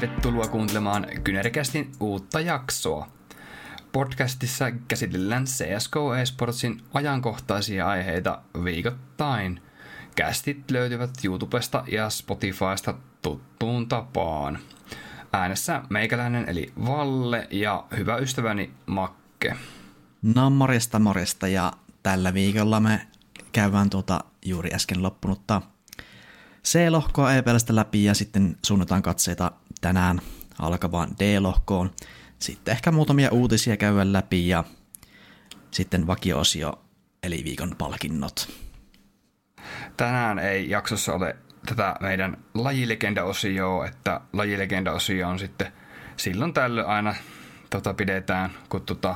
tervetuloa kuuntelemaan Kynerikästin uutta jaksoa. Podcastissa käsitellään CSGO eSportsin ajankohtaisia aiheita viikoittain. Kästit löytyvät YouTubesta ja Spotifysta tuttuun tapaan. Äänessä meikäläinen eli Valle ja hyvä ystäväni Makke. No morjesta morjesta ja tällä viikolla me käydään tuota juuri äsken loppunutta C-lohkoa EPLstä läpi ja sitten suunnataan katseita tänään alkavaan D-lohkoon. Sitten ehkä muutamia uutisia käydään läpi ja sitten vakioosio eli viikon palkinnot. Tänään ei jaksossa ole tätä meidän lajilegenda-osioa, että lajilegenda-osio on sitten silloin tällöin aina tota, pidetään, kun tota,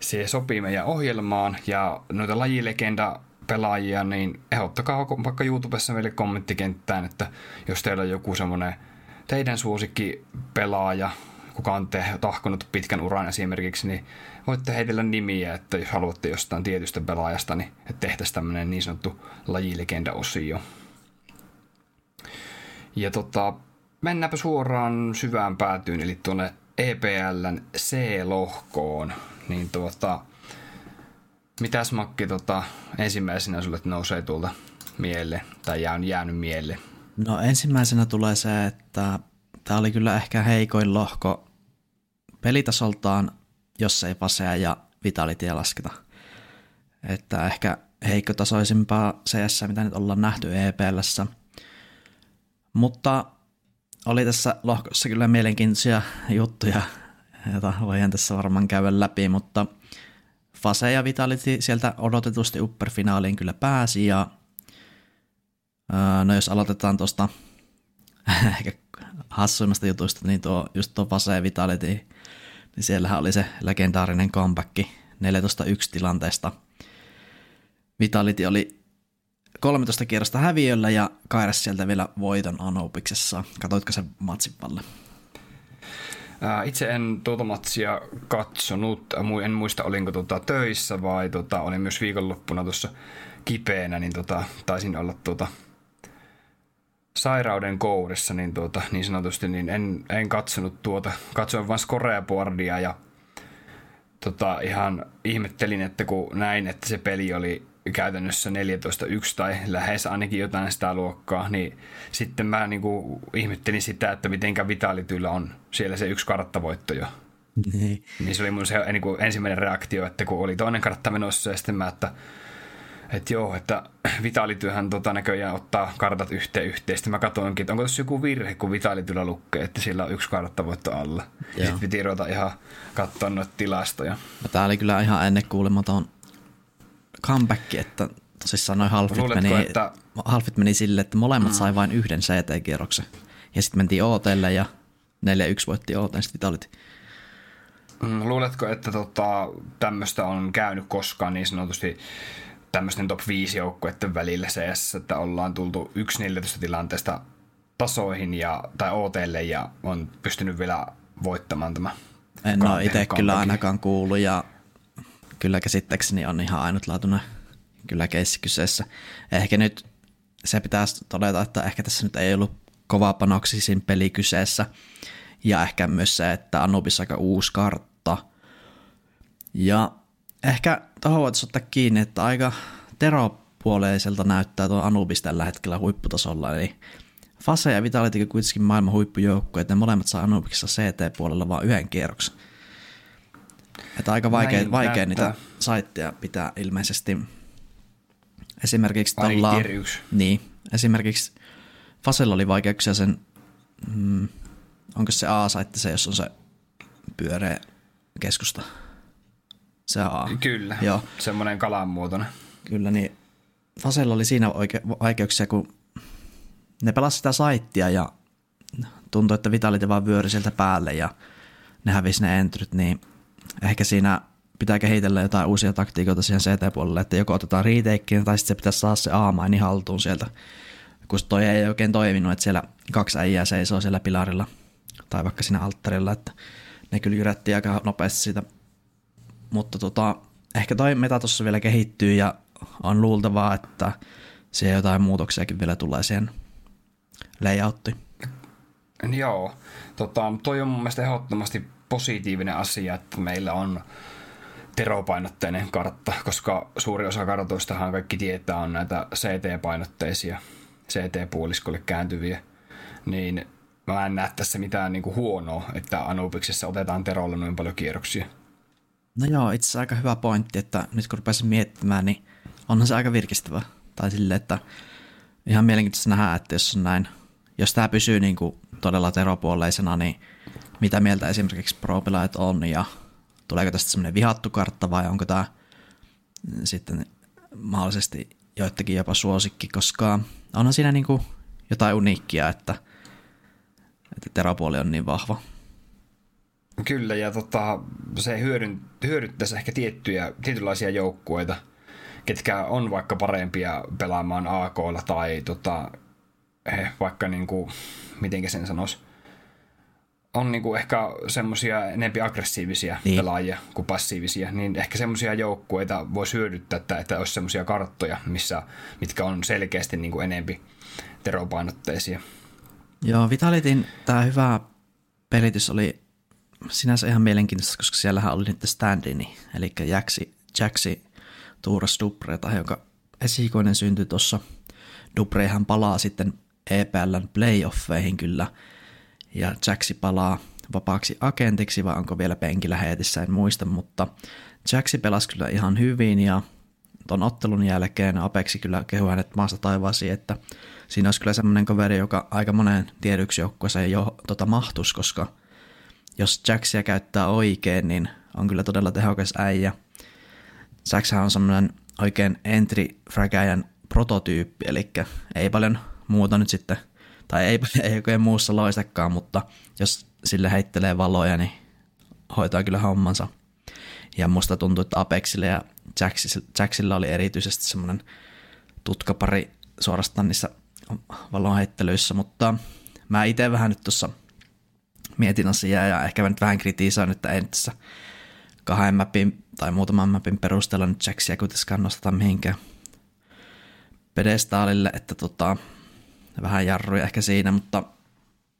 se sopii meidän ohjelmaan ja noita lajilegenda pelaajia, niin ehdottakaa vaikka YouTubessa meille kommenttikenttään, että jos teillä on joku semmoinen teidän suosikki pelaaja, kuka on te, tahkonut pitkän uran esimerkiksi, niin voitte heitellä nimiä, että jos haluatte jostain tietystä pelaajasta, niin tehtäisiin tämmöinen niin sanottu lajilegenda-osio. Ja tota, mennäänpä suoraan syvään päätyyn, eli tuonne EPLn C-lohkoon. Niin tuota, mitäs Makki tota, ensimmäisenä sulle nousee tuolta mieleen, tai on jäänyt mieleen? No ensimmäisenä tulee se, että tämä oli kyllä ehkä heikoin lohko pelitasoltaan, jos ei pasea ja vitalitia lasketa. Että ehkä heikkotasoisimpaa CS, mitä nyt ollaan nähty EPLssä. Mutta oli tässä lohkossa kyllä mielenkiintoisia juttuja, joita voidaan tässä varmaan käydä läpi, mutta Fase ja Vitality sieltä odotetusti upper-finaaliin kyllä pääsi ja no jos aloitetaan tuosta ehkä hassuimmasta jutuista, niin tuo, just tuo Fase ja Vitality, niin siellähän oli se legendaarinen comeback 14-1 tilanteesta. Vitality oli 13 kierrosta häviöllä ja kairas sieltä vielä voiton Anoubiksessa. Katoitko sen matsin palle? Itse en tuota matsia katsonut, en muista olinko tuota töissä vai tuota, olin myös viikonloppuna tuossa kipeänä, niin tuota, taisin olla tuota, sairauden kourissa, niin, tuota, niin sanotusti, niin en, en katsonut tuota, katsoin vain scoreboardia ja tota, ihan ihmettelin, että kun näin, että se peli oli käytännössä 14-1 tai lähes ainakin jotain sitä luokkaa, niin sitten mä niin kuin ihmettelin sitä, että mitenkä Vitalityllä on siellä se yksi karttavoitto jo. Niin. niin se oli mun se niin kuin ensimmäinen reaktio, että kun oli toinen kartta menossa ja sitten mä, että että joo, että Vitalityhän tota näköjään ottaa kartat yhteen. Sitten mä katsoinkin, että onko tässä joku virhe, kun Vitalityllä lukee, että sillä on yksi karttavoitto alla. Joo. Sitten piti ruveta ihan katsoa noita tilastoja. No, tää oli kyllä ihan ennekuulematon comeback, että tosissaan noin halfit meni, että... halfit meni sille, että molemmat mm. sai vain yhden CT-kierroksen. Ja sitten mentiin OTlle ja 4-1 voitti OT, sitten Vitality. Mm, luuletko, että tota, tämmöistä on käynyt koskaan niin sanotusti tämmöisten top 5 joukkueiden välillä CS, että ollaan tultu 1-14 tilanteesta tasoihin ja, tai OTlle ja on pystynyt vielä voittamaan tämä. En ole itse kyllä ainakaan kuullut ja kyllä käsittääkseni on ihan ainutlaatuinen kyllä keissi kyseessä. Ehkä nyt se pitäisi todeta, että ehkä tässä nyt ei ollut kova panoksisin peli kyseessä. Ja ehkä myös se, että Anubis aika uusi kartta. Ja ehkä tuohon voitaisiin ottaa kiinni, että aika teropuoleiselta näyttää tuo Anubis tällä hetkellä huipputasolla. Eli Fase ja Vitality kuitenkin maailman huippujoukkoja, että ne molemmat saa Anubiksessa CT-puolella vain yhden kierroksen. Että aika vaikea, vaikea niitä saitteja pitää ilmeisesti. Esimerkiksi tuolla, niin, esimerkiksi Fasella oli vaikeuksia sen, mm, onko se A-saitte se, jos on se pyöreä keskusta? Se A. Kyllä, Joo. semmoinen kalanmuotoinen. Kyllä, niin Fasella oli siinä oike- vaikeuksia, kun ne pelasivat sitä saittia ja tuntui, että Vitality vaan vyöri sieltä päälle ja ne hävisi ne entryt, niin ehkä siinä pitää kehitellä jotain uusia taktiikoita siihen CT-puolelle, että joko otetaan retakein tai sitten se pitäisi saada se A-maini haltuun sieltä, kun toi ei oikein toiminut, että siellä kaksi äijää seisoo siellä pilarilla tai vaikka siinä alttarilla, että ne kyllä jyrättiin aika nopeasti siitä. Mutta tota, ehkä toi meta tuossa vielä kehittyy ja on luultavaa, että siihen jotain muutoksiakin vielä tulee siihen layouttiin. Joo, tota, toi on mun mielestä ehdottomasti positiivinen asia, että meillä on teropainotteinen kartta, koska suuri osa kartoistahan kaikki tietää on näitä CT-painotteisia, CT-puoliskolle kääntyviä, niin mä en näe tässä mitään niin kuin huonoa, että Anubiksessa otetaan terolla noin paljon kierroksia. No joo, itse asiassa aika hyvä pointti, että nyt kun rupesin miettimään, niin onhan se aika virkistävä. Tai sille, että ihan mielenkiintoista nähdä, että jos on näin, jos tämä pysyy niin kuin todella teropuoleisena, niin mitä mieltä esimerkiksi pro on ja tuleeko tästä semmoinen vihattu kartta vai onko tämä sitten mahdollisesti joidenkin jopa suosikki, koska onhan siinä niin kuin jotain uniikkia, että, että teropuoli on niin vahva. Kyllä, ja tota, se hyödyn, hyödyttäisi ehkä tiettyjä, tietynlaisia joukkueita, ketkä on vaikka parempia pelaamaan ak tai tota, he, vaikka niin kuin, miten sen sanoisi, on niinku ehkä semmoisia enempi aggressiivisia niin. pelaajia kuin passiivisia, niin ehkä semmoisia joukkueita voisi hyödyttää, että, että olisi semmoisia karttoja, missä, mitkä on selkeästi niinku enempi teropainotteisia. Joo, Vitalitin tämä hyvä pelitys oli sinänsä ihan mielenkiintoista, koska siellähän oli niitä standini, eli Jaxi, Jaxi tuuras Dubreta, joka esikoinen syntyi tuossa. Dubrehan palaa sitten EPLn playoffeihin kyllä – ja Jaxi palaa vapaaksi agentiksi, vai onko vielä penkillä heetissä, en muista, mutta Jaxi pelasi kyllä ihan hyvin ja ton ottelun jälkeen Apexi kyllä kehui hänet maasta taivaasi, että siinä olisi kyllä semmoinen kaveri, joka aika moneen tiedyksi joukkueeseen jo tota mahtus, koska jos Jaxia käyttää oikein, niin on kyllä todella tehokas äijä. Jaxhän on semmoinen oikein entry fragäjän prototyyppi, eli ei paljon muuta nyt sitten tai ei, ei oikein muussa loistakaan, mutta jos sille heittelee valoja, niin hoitaa kyllä hommansa. Ja musta tuntuu, että Apexilla ja Jacksilla oli erityisesti semmoinen tutkapari suorastaan niissä valonheittelyissä, mutta mä itse vähän nyt tuossa mietin asiaa ja ehkä mä nyt vähän kritisoin, että en tässä kahden mapin tai muutaman mapin perusteella nyt Jacksia kuitenkaan nosteta mihinkään pedestaalille, että tota, vähän jarruja ehkä siinä, mutta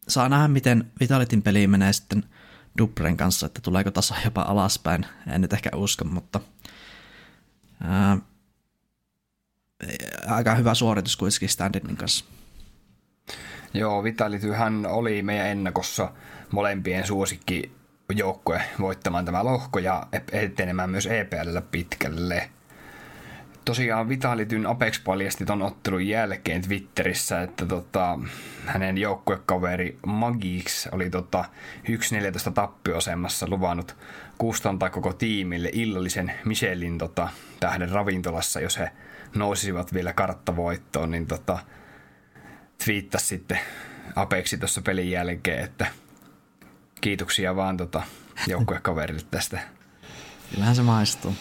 saa nähdä, miten Vitalitin peli menee sitten Dubren kanssa, että tuleeko taso jopa alaspäin. En nyt ehkä usko, mutta ää, aika hyvä suoritus kuitenkin Standardin kanssa. Joo, Vitalityhän oli meidän ennakossa molempien suosikki joukkue voittamaan tämä lohko ja etenemään myös EPL pitkälle. Tosiaan Vitalityn Apex paljasti ton ottelun jälkeen Twitterissä, että tota, hänen joukkuekaveri Magix oli tota 1.14 tappioasemassa luvannut kustantaa koko tiimille illallisen Michelin tota, tähden ravintolassa, jos he nousisivat vielä karttavoittoon, niin tota, twiittasi sitten Apexi tuossa pelin jälkeen, että kiitoksia vaan tota, joukkuekaverille tästä. Kyllähän se maistuu.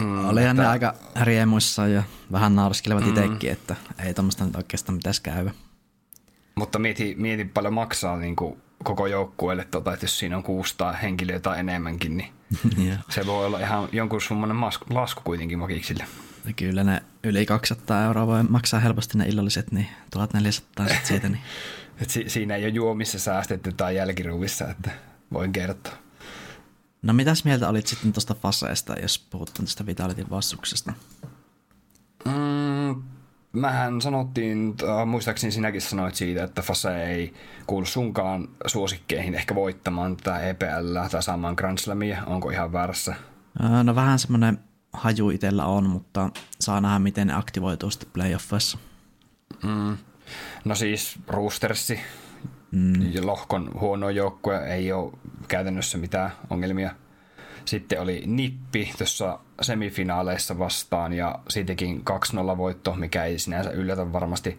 Mm, Olihan että... ne aika riemuissa ja vähän nauraskelevat mm. itsekin, että ei tuommoista nyt oikeastaan pitäisi käydä. Mutta mieti, mieti paljon maksaa niin kuin koko joukkueelle, tota, että jos siinä on 600 henkilöä tai enemmänkin, niin se voi olla ihan jonkun summanen lasku kuitenkin makiksille. Kyllä ne yli 200 euroa voi maksaa helposti ne illalliset, niin 1400 sitten siitä. Niin. Et si- siinä ei ole juomissa säästetty tai jälkiruuvissa, että voin kertoa. No mitäs mieltä olit sitten tuosta faseesta, jos puhutaan tästä Vitalitin vastuksesta? Mm, mähän sanottiin, äh, muistaakseni sinäkin sanoit siitä, että Fase ei kuulu sunkaan suosikkeihin ehkä voittamaan tätä EPL tai saamaan Grand Slamia. Onko ihan väärässä? Äh, no vähän semmoinen haju itsellä on, mutta saa nähdä, miten ne aktivoituu sitten playoffissa. Mm. No siis Roostersi Mm. Lohkon huono joukkue, ei ole käytännössä mitään ongelmia. Sitten oli Nippi tuossa semifinaaleissa vastaan ja siitäkin 2-0 voitto, mikä ei sinänsä yllätä varmasti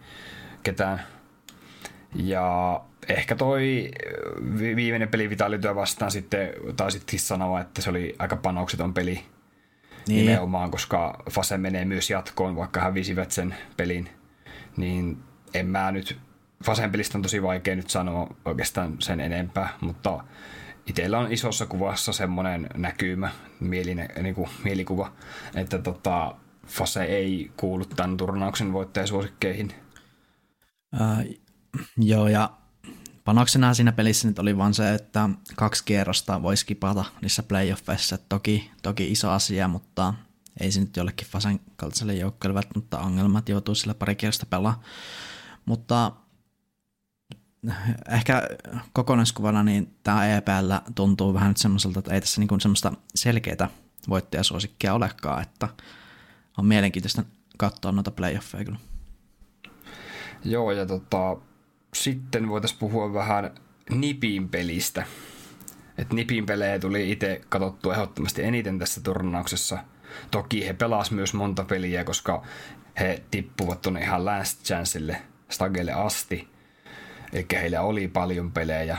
ketään. Ja ehkä toi viimeinen peli Vitalityö vastaan sitten taisitkin sanoa, että se oli aika panokseton peli niin. nimenomaan, koska Fase menee myös jatkoon, vaikka hävisivät sen pelin. Niin en mä nyt Fasen pelistä on tosi vaikea nyt sanoa oikeastaan sen enempää, mutta itsellä on isossa kuvassa semmoinen näkymä, mieline, niin kuin mielikuva, että tota, Fase ei kuulu tämän turnauksen voittajasuosikkeihin. Äh, joo, ja panoksena siinä pelissä nyt oli vaan se, että kaksi kierrosta voi skipata niissä playoffeissa. Toki, toki iso asia, mutta ei se nyt jollekin Fasan kaltaiselle joukkueelle välttämättä ongelma, että joutuu sillä pari kierrosta pelaa. Mutta ehkä kokonaiskuvana niin tämä EPL tuntuu vähän nyt semmoiselta, että ei tässä niinku semmoista selkeää voittajasuosikkia olekaan, että on mielenkiintoista katsoa noita playoffeja kyllä. Joo, ja tota, sitten voitaisiin puhua vähän Nipin pelistä. Et Nipin pelejä tuli itse katsottua ehdottomasti eniten tässä turnauksessa. Toki he pelas myös monta peliä, koska he tippuvat tuonne ihan last chanceille, stagelle asti. Eli heillä oli paljon pelejä.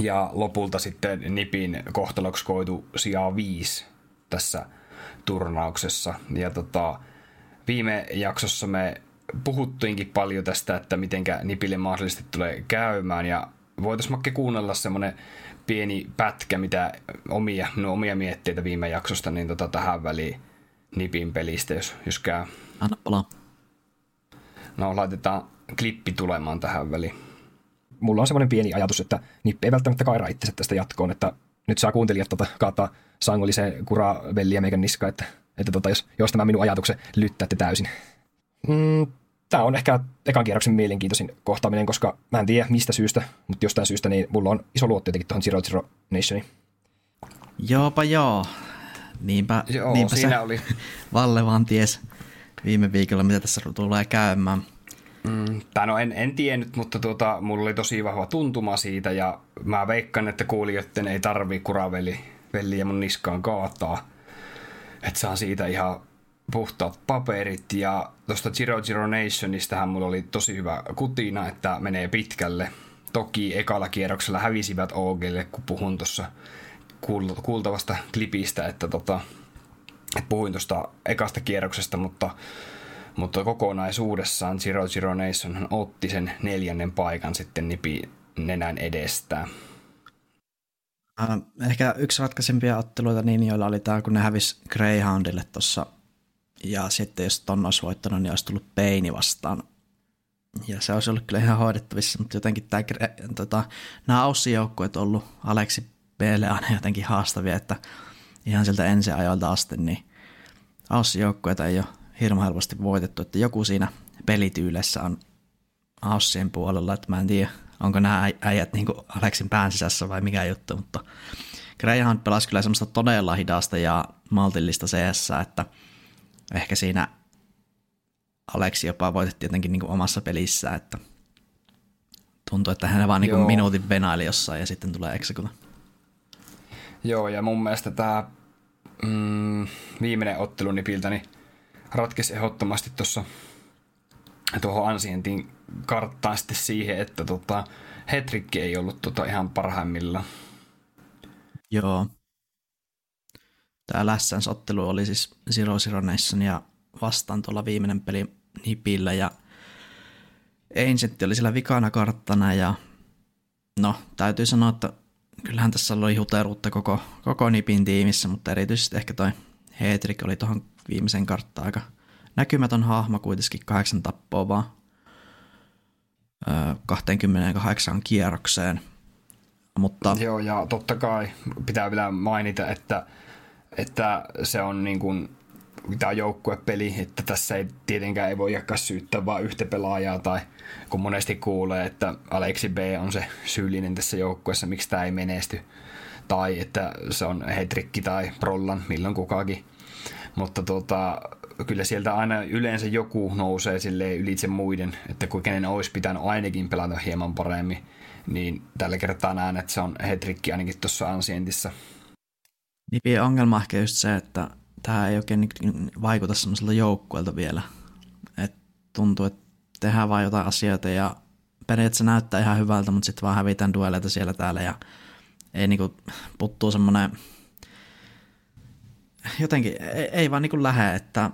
Ja lopulta sitten Nipin kohtaloksi koitu sijaa viisi tässä turnauksessa. Ja tota, viime jaksossa me puhuttiinkin paljon tästä, että mitenkä Nipille mahdollisesti tulee käymään ja voitaisiin Makke kuunnella semmoinen pieni pätkä, mitä omia, no omia mietteitä viime jaksosta, niin tota tähän väliin Nipin pelistä, jos, jos käy. Anna palaa. No laitetaan klippi tulemaan tähän väliin. Mulla on semmoinen pieni ajatus, että Nippi ei välttämättä kaira itsensä tästä jatkoon, että nyt saa kuuntelijat tota, kaataa sangollisen kuravelliä meikän niska, että, että tota, jos, jos tämä minun ajatuksen lyttäätte täysin. Mm, tämä on ehkä ekan kierroksen mielenkiintoisin kohtaaminen, koska mä en tiedä mistä syystä, mutta jostain syystä niin mulla on iso luotto jotenkin tuohon Zero Zero Nationiin. Joopa joo. Niinpä, Joo, niinpä siinä se oli. Valle vaan ties viime viikolla, mitä tässä tulee käymään. Mm, tai no en, en tiennyt, mutta tuota, mulla oli tosi vahva tuntuma siitä ja mä veikkaan, että kuulijoiden ei tarvi kuraveli velliä mun niskaan kaataa. Että saa siitä ihan puhtaat paperit ja tuosta Zero Zero Nationistahan mulla oli tosi hyvä kutina, että menee pitkälle. Toki ekalla kierroksella hävisivät OGlle, kun puhun tuossa kuultavasta klipistä, että tota, et puhuin tuosta ekasta kierroksesta, mutta, mutta kokonaisuudessaan Zero Zero Nation otti sen neljännen paikan sitten nipi nenän edestä. Äh, ehkä yksi ratkaisempia otteluita niin, joilla oli tämä, kun ne hävis Greyhoundille tuossa ja sitten jos ton olisi voittanut, niin olisi tullut Peini vastaan. Ja se olisi ollut kyllä ihan hoidettavissa, mutta jotenkin tämä, tota, nämä Aussi-joukkueet on ollut Aleksi Blle aina jotenkin haastavia, että ihan sieltä ensi ajoilta asti, niin Aussi-joukkueita ei ole hirveän helposti voitettu, että joku siinä pelityylissä on Aussien puolella, että mä en tiedä, onko nämä äijät niin Aleksin pään sisässä vai mikä juttu, mutta Greyhound pelasi kyllä semmoista todella hidasta ja maltillista CS, että – ehkä siinä Aleksi jopa voitettiin jotenkin niin kuin omassa pelissä, että tuntuu, että hän vaan niin kuin minuutin venaili jossain ja sitten tulee executa. Joo, ja mun mielestä tämä mm, viimeinen ottelu Nipiltä niin ratkesi ehdottomasti tuossa tuohon Ansientin karttaan sitten siihen, että tota, Hetrikki ei ollut tota ihan parhaimmillaan. Joo, Tämä Lässäns ottelu oli siis Zero Zero ja vastaan tuolla viimeinen peli Nipillä ja Ancient oli siellä vikana karttana ja no täytyy sanoa, että kyllähän tässä oli huteruutta koko, koko Nipin tiimissä, mutta erityisesti ehkä toi Heetrik oli tuohon viimeisen karttaan aika näkymätön hahmo kuitenkin kahdeksan tappoa vaan 28 kierrokseen. Mutta... Joo, ja totta kai pitää vielä mainita, että että se on niin kuin, tämä joukkuepeli, että tässä ei tietenkään ei voi jakaa syyttää vain yhtä pelaajaa tai kun monesti kuulee, että Aleksi B on se syyllinen tässä joukkueessa, miksi tämä ei menesty tai että se on Hetrikki tai Prollan, milloin kukakin. Mutta tota, kyllä sieltä aina yleensä joku nousee sille ylitse muiden, että kun kenen olisi pitänyt ainakin pelata hieman paremmin, niin tällä kertaa näen, että se on Hetrikki ainakin tuossa Ansientissa. Niin ongelma ehkä just se, että tämä ei oikein vaikuta semmoiselta joukkueelta vielä. Et tuntuu, että tehdään vain jotain asioita ja periaatteessa näyttää ihan hyvältä, mutta sitten vaan hävitään dueleita siellä täällä ja ei niinku puttuu semmoinen jotenkin ei, ei vaan niinku lähde, että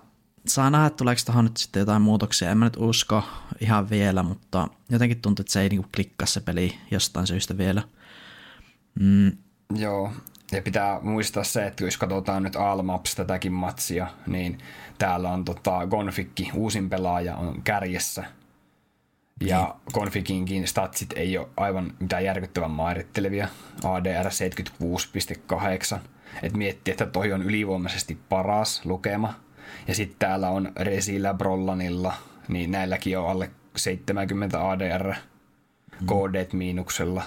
saa nähdä, tuleeko tuohon nyt sitten jotain muutoksia. En mä nyt usko ihan vielä, mutta jotenkin tuntuu, että se ei niinku klikkaa se peli jostain syystä vielä. Mm. Joo, ja pitää muistaa se, että jos katsotaan nyt Almaps tätäkin matsia, niin täällä on tota Gonfikki, uusin pelaaja, on kärjessä. Ja niin. Configinkin statsit ei ole aivan mitään järkyttävän mairittelevia. ADR 76,8. Et miettii, että toi on ylivoimaisesti paras lukema. Ja sitten täällä on Resillä, Brollanilla, niin näilläkin on alle 70 ADR mm. KD miinuksella.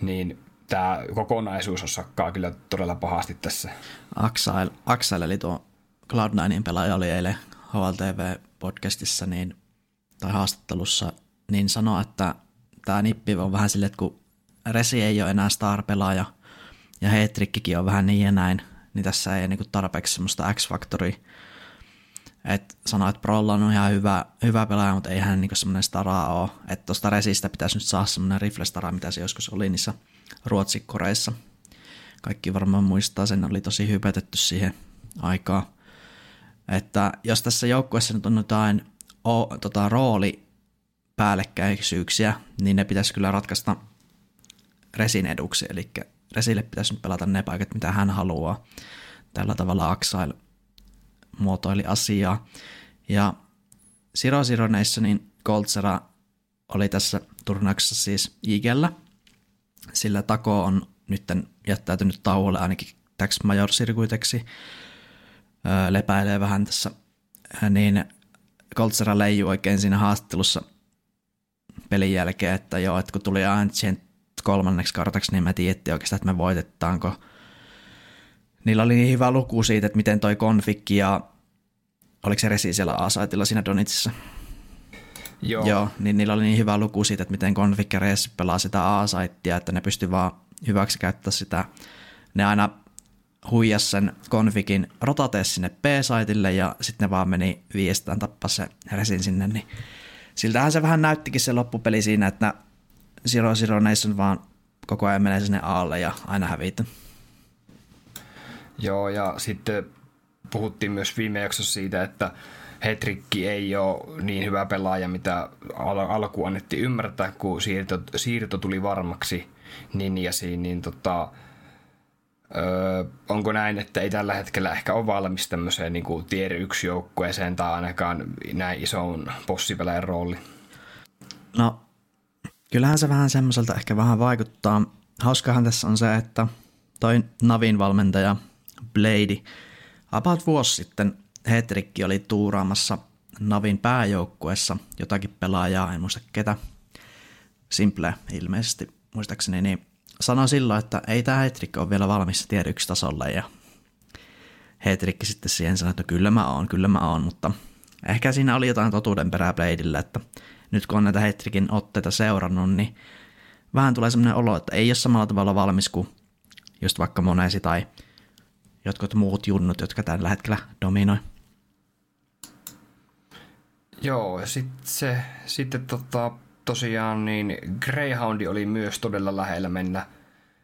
Niin tämä kokonaisuus osakkaa kyllä todella pahasti tässä. Axel, Axel eli tuo Cloud9 pelaaja oli eilen HLTV-podcastissa niin, tai haastattelussa, niin sanoi, että tämä nippi on vähän silleen, että kun Resi ei ole enää star-pelaaja ja Hetrikkikin on vähän niin ja näin, niin tässä ei niin tarpeeksi semmoista X-faktoria. Et sanoi, että Prolla on ihan hyvä, hyvä pelaaja, mutta ei hän niin semmoinen staraa ole. Että tuosta Resistä pitäisi nyt saada semmoinen rifle mitä se joskus oli niissä ruotsikkoreissa. Kaikki varmaan muistaa sen, oli tosi hypetetty siihen aikaan. Että jos tässä joukkueessa nyt on jotain o, tota, rooli päällekkäisyyksiä, niin ne pitäisi kyllä ratkaista Resin eduksi, eli Resille pitäisi nyt pelata ne paikat, mitä hän haluaa. Tällä tavalla Axail muotoili asiaa. Ja Zero Zero Nationin Goldsera oli tässä turnauksessa siis Igellä, sillä Tako on nyt jättäytynyt tauolle ainakin täksi major sirkuiteksi lepäilee vähän tässä, niin Goldsera leijuu oikein siinä haastattelussa pelin jälkeen, että joo, että kun tuli Ancient kolmanneksi kartaksi, niin mä tiedettiin oikeastaan, että me voitetaanko. Niillä oli niin hyvä luku siitä, että miten toi konfikki ja oliko se resi siellä A-saitilla siinä Donitsissa? Joo. Joo, niin niillä oli niin hyvä luku siitä, että miten konfikki ja pelaa sitä A-saittia, että ne pysty vaan hyväksi käyttää sitä. Ne aina huijas sen konfikin rotatees sinne B-saitille ja sitten ne vaan meni viestään tappaa se resin sinne, niin siltähän se vähän näyttikin se loppupeli siinä, että Zero Zero Nation vaan koko ajan menee sinne aalle ja aina hävitä. Joo, ja sitten puhuttiin myös viime jaksossa siitä, että Hetrikki ei ole niin hyvä pelaaja, mitä al- alkuun annettiin ymmärtää, kun siirto, siirto tuli varmaksi Ninjasiin, niin tota, Öö, onko näin, että ei tällä hetkellä ehkä ole valmis tämmöiseen niin kuin tier 1 joukkueeseen tai ainakaan näin isoon bossipelaajan rooli? No, kyllähän se vähän semmoiselta ehkä vähän vaikuttaa. Hauskahan tässä on se, että toi Navin valmentaja Blade. About vuosi sitten Hetrikki oli tuuraamassa Navin pääjoukkueessa jotakin pelaajaa, en muista ketä, Simple ilmeisesti muistaakseni, niin sanoi silloin, että ei tämä Hetrick ole vielä valmis tier 1 tasolle. Ja Hetrick sitten siihen sanoi, että kyllä mä oon, kyllä mä oon, mutta ehkä siinä oli jotain totuuden perää Bladeillä, että nyt kun on näitä Hetrickin otteita seurannut, niin vähän tulee semmoinen olo, että ei ole samalla tavalla valmis kuin just vaikka Monesi tai jotkut muut junnut, jotka tällä hetkellä dominoi. Joo, sitten se, sitten tota, tosiaan niin Greyhoundi oli myös todella lähellä mennä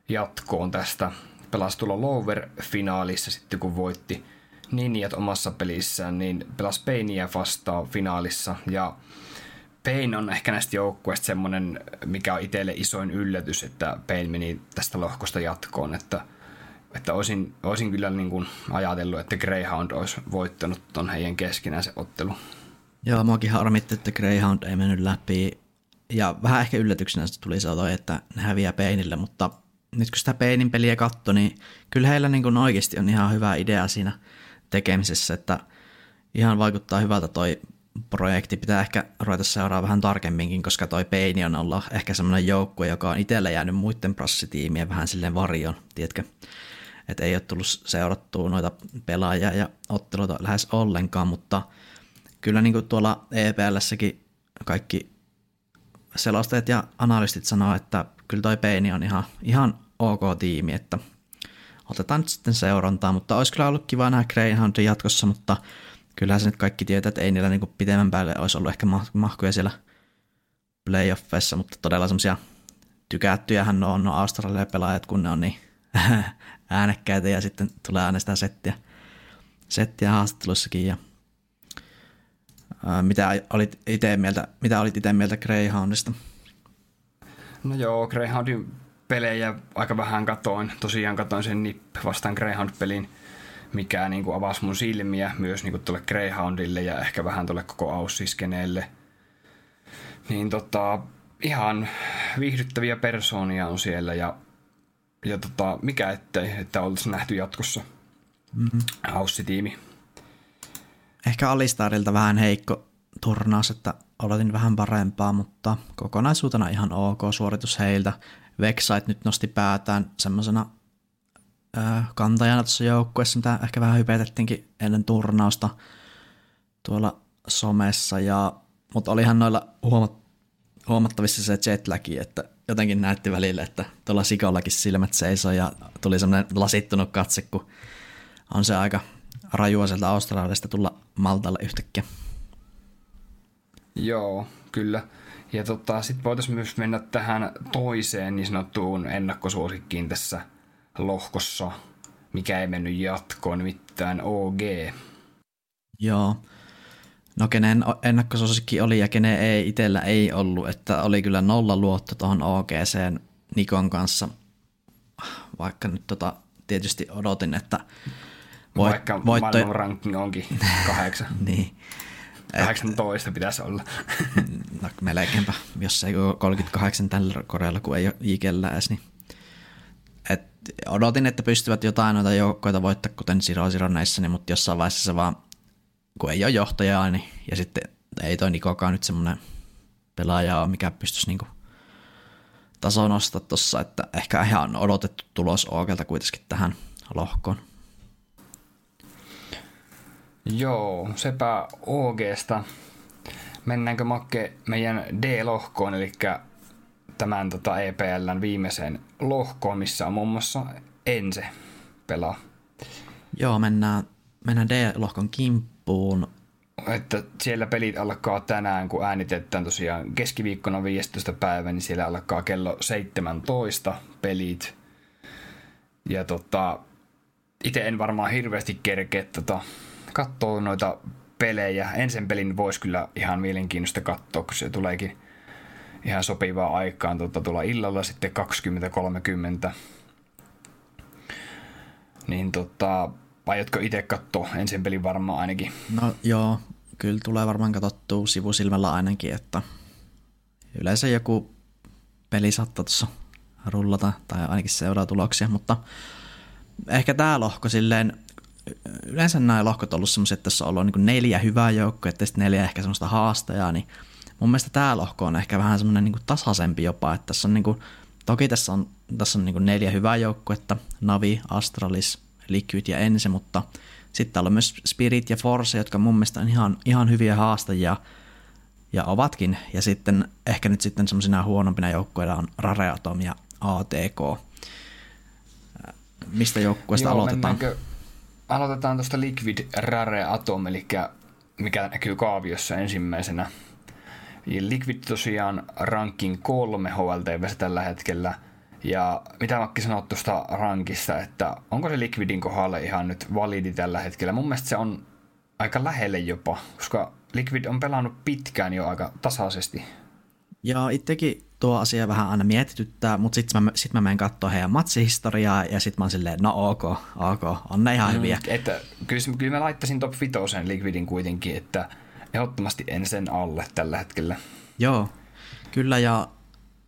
jatkoon tästä. Pelasi tuolla Lower-finaalissa sitten kun voitti Ninjat omassa pelissään, niin pelasi Painia vastaan finaalissa ja Pain on ehkä näistä joukkueista semmoinen, mikä on itselle isoin yllätys, että Pain meni tästä lohkosta jatkoon, että, että olisin, olisin kyllä niin kuin ajatellut, että Greyhound olisi voittanut ton heidän keskinään se ottelu. Joo, muakin harmitti, että Greyhound ei mennyt läpi ja vähän ehkä yllätyksenä se tuli se että ne häviää Peinille, mutta nyt kun sitä Peinin peliä katsoi, niin kyllä heillä niin kuin oikeasti on ihan hyvä idea siinä tekemisessä, että ihan vaikuttaa hyvältä toi projekti. Pitää ehkä ruveta seuraa vähän tarkemminkin, koska toi Peini on ollut ehkä semmoinen joukkue, joka on itsellä jäänyt muiden prassitiimien vähän silleen varjon, tiedätkö? Että ei ole tullut seurattua noita pelaajia ja otteluita lähes ollenkaan, mutta kyllä niin kuin tuolla EPLssäkin kaikki selostajat ja analystit sanoo, että kyllä toi Peini on ihan, ihan ok tiimi, että otetaan nyt sitten seurantaa, mutta olisi kyllä ollut kiva nähdä Greyhoundin jatkossa, mutta kyllähän se nyt kaikki tietää, että ei niillä niin pitemmän päälle olisi ollut ehkä mahkuja siellä playoffeissa, mutta todella semmoisia tykättyjähän on no Australia-pelaajat, kun ne on niin äänekkäitä ja sitten tulee äänestää settiä, settiä haastattelussakin ja mitä olit itse mieltä, mitä olit itse mieltä Greyhoundista? No joo, Greyhoundin pelejä aika vähän katoin. Tosiaan katoin sen NIP vastaan Greyhound-pelin, mikä niin kuin avasi mun silmiä myös niin kuin tuolle Greyhoundille ja ehkä vähän tuolle koko Aussiskeneelle. Niin tota, ihan viihdyttäviä persoonia on siellä ja, ja tota, mikä ettei, että olisi nähty jatkossa mm-hmm. House-tiimi. Ehkä Alistarilta vähän heikko turnaus, että odotin vähän parempaa, mutta kokonaisuutena ihan ok suoritus heiltä. Vexite nyt nosti päätään semmoisena kantajana tuossa joukkueessa, mitä ehkä vähän hypetettiinkin ennen turnausta tuolla somessa, ja, mutta olihan noilla huomat, huomattavissa se jetlagi, että jotenkin näytti välillä, että tuolla sikollakin silmät seisoi ja tuli semmoinen lasittunut katse, kun on se aika rajua sieltä Australiasta tulla Maltalle yhtäkkiä. Joo, kyllä. Ja tota, sitten voitaisiin myös mennä tähän toiseen niin sanottuun ennakkosuosikkiin tässä lohkossa, mikä ei mennyt jatkoon, nimittäin OG. Joo. No kenen ennakkosuosikki oli ja kenen ei itsellä ei ollut, että oli kyllä nolla luotto tuohon OGC Nikon kanssa, vaikka nyt tota, tietysti odotin, että voit, Vaikka voitto... maailman ranking onkin kahdeksan. niin. 18 pitäisi olla. no melkeinpä, jos ei ole 38 tällä korealla, kun ei ole ikellä edes, niin et odotin, että pystyvät jotain noita joukkoita voittaa, kuten Zero Zero näissä, niin, mutta jossain vaiheessa se vaan, kun ei ole johtajaa, niin, ja sitten ei toi Nikokaan nyt semmoinen pelaaja mikä pystyisi niinku taso nostaa tuossa, että ehkä ihan odotettu tulos Ookelta kuitenkin tähän lohkoon. Joo, sepä OGsta. Mennäänkö Makke meidän D-lohkoon, eli tämän tota EPLn viimeiseen lohkoon, missä on muun muassa Ense pelaa. Joo, mennään, mennään D-lohkon kimppuun. Että siellä pelit alkaa tänään, kun äänitetään tosiaan keskiviikkona 15. päivä, niin siellä alkaa kello 17 pelit. Ja tota, itse en varmaan hirveästi kerkeä tota, katsoa noita pelejä. Ensin pelin voisi kyllä ihan mielenkiintoista katsoa, kun se tuleekin ihan sopivaa aikaan tota, tulla illalla sitten 20.30. Niin tota, aiotko itse katsoa ensin pelin varmaan ainakin? No joo, kyllä tulee varmaan katsottua sivusilmällä ainakin, että yleensä joku peli saattaa tuossa rullata tai ainakin seuraa tuloksia, mutta ehkä tämä lohko silleen yleensä nämä lohkot on ollut semmoisia, että tässä on ollut niin neljä hyvää joukkoa, ja sitten neljä ehkä semmoista haastajaa, niin mun mielestä tämä lohko on ehkä vähän semmoinen niin tasaisempi jopa, että tässä on niin kuin, toki tässä on, tässä on niin neljä hyvää joukkuetta, Navi, Astralis, Liquid ja Ense, mutta sitten täällä on myös Spirit ja Force, jotka mun mielestä on ihan, ihan hyviä haastajia, ja ovatkin, ja sitten ehkä nyt sitten semmoisina huonompina joukkoina on Rare Atom ja ATK. Mistä joukkueesta aloitetaan? Mennäänkö, aloitetaan tuosta Liquid Rare Atom, eli mikä näkyy kaaviossa ensimmäisenä. Liquid tosiaan ranking kolme HLTVssä tällä hetkellä. Ja mitä Makki sanoo tuosta rankista, että onko se Liquidin kohdalla ihan nyt validi tällä hetkellä? Mun mielestä se on aika lähelle jopa, koska Liquid on pelannut pitkään jo aika tasaisesti. Joo, itsekin tuo asia vähän aina mietityttää, mutta sitten mä, sit mä menen katsoa heidän matsihistoriaa ja sitten mä oon silleen, no ok, ok, on ne ihan mm, hyviä. Että kyllä, kyllä mä laittaisin top 5 Liquidin kuitenkin, että ehdottomasti en sen alle tällä hetkellä. Joo, kyllä ja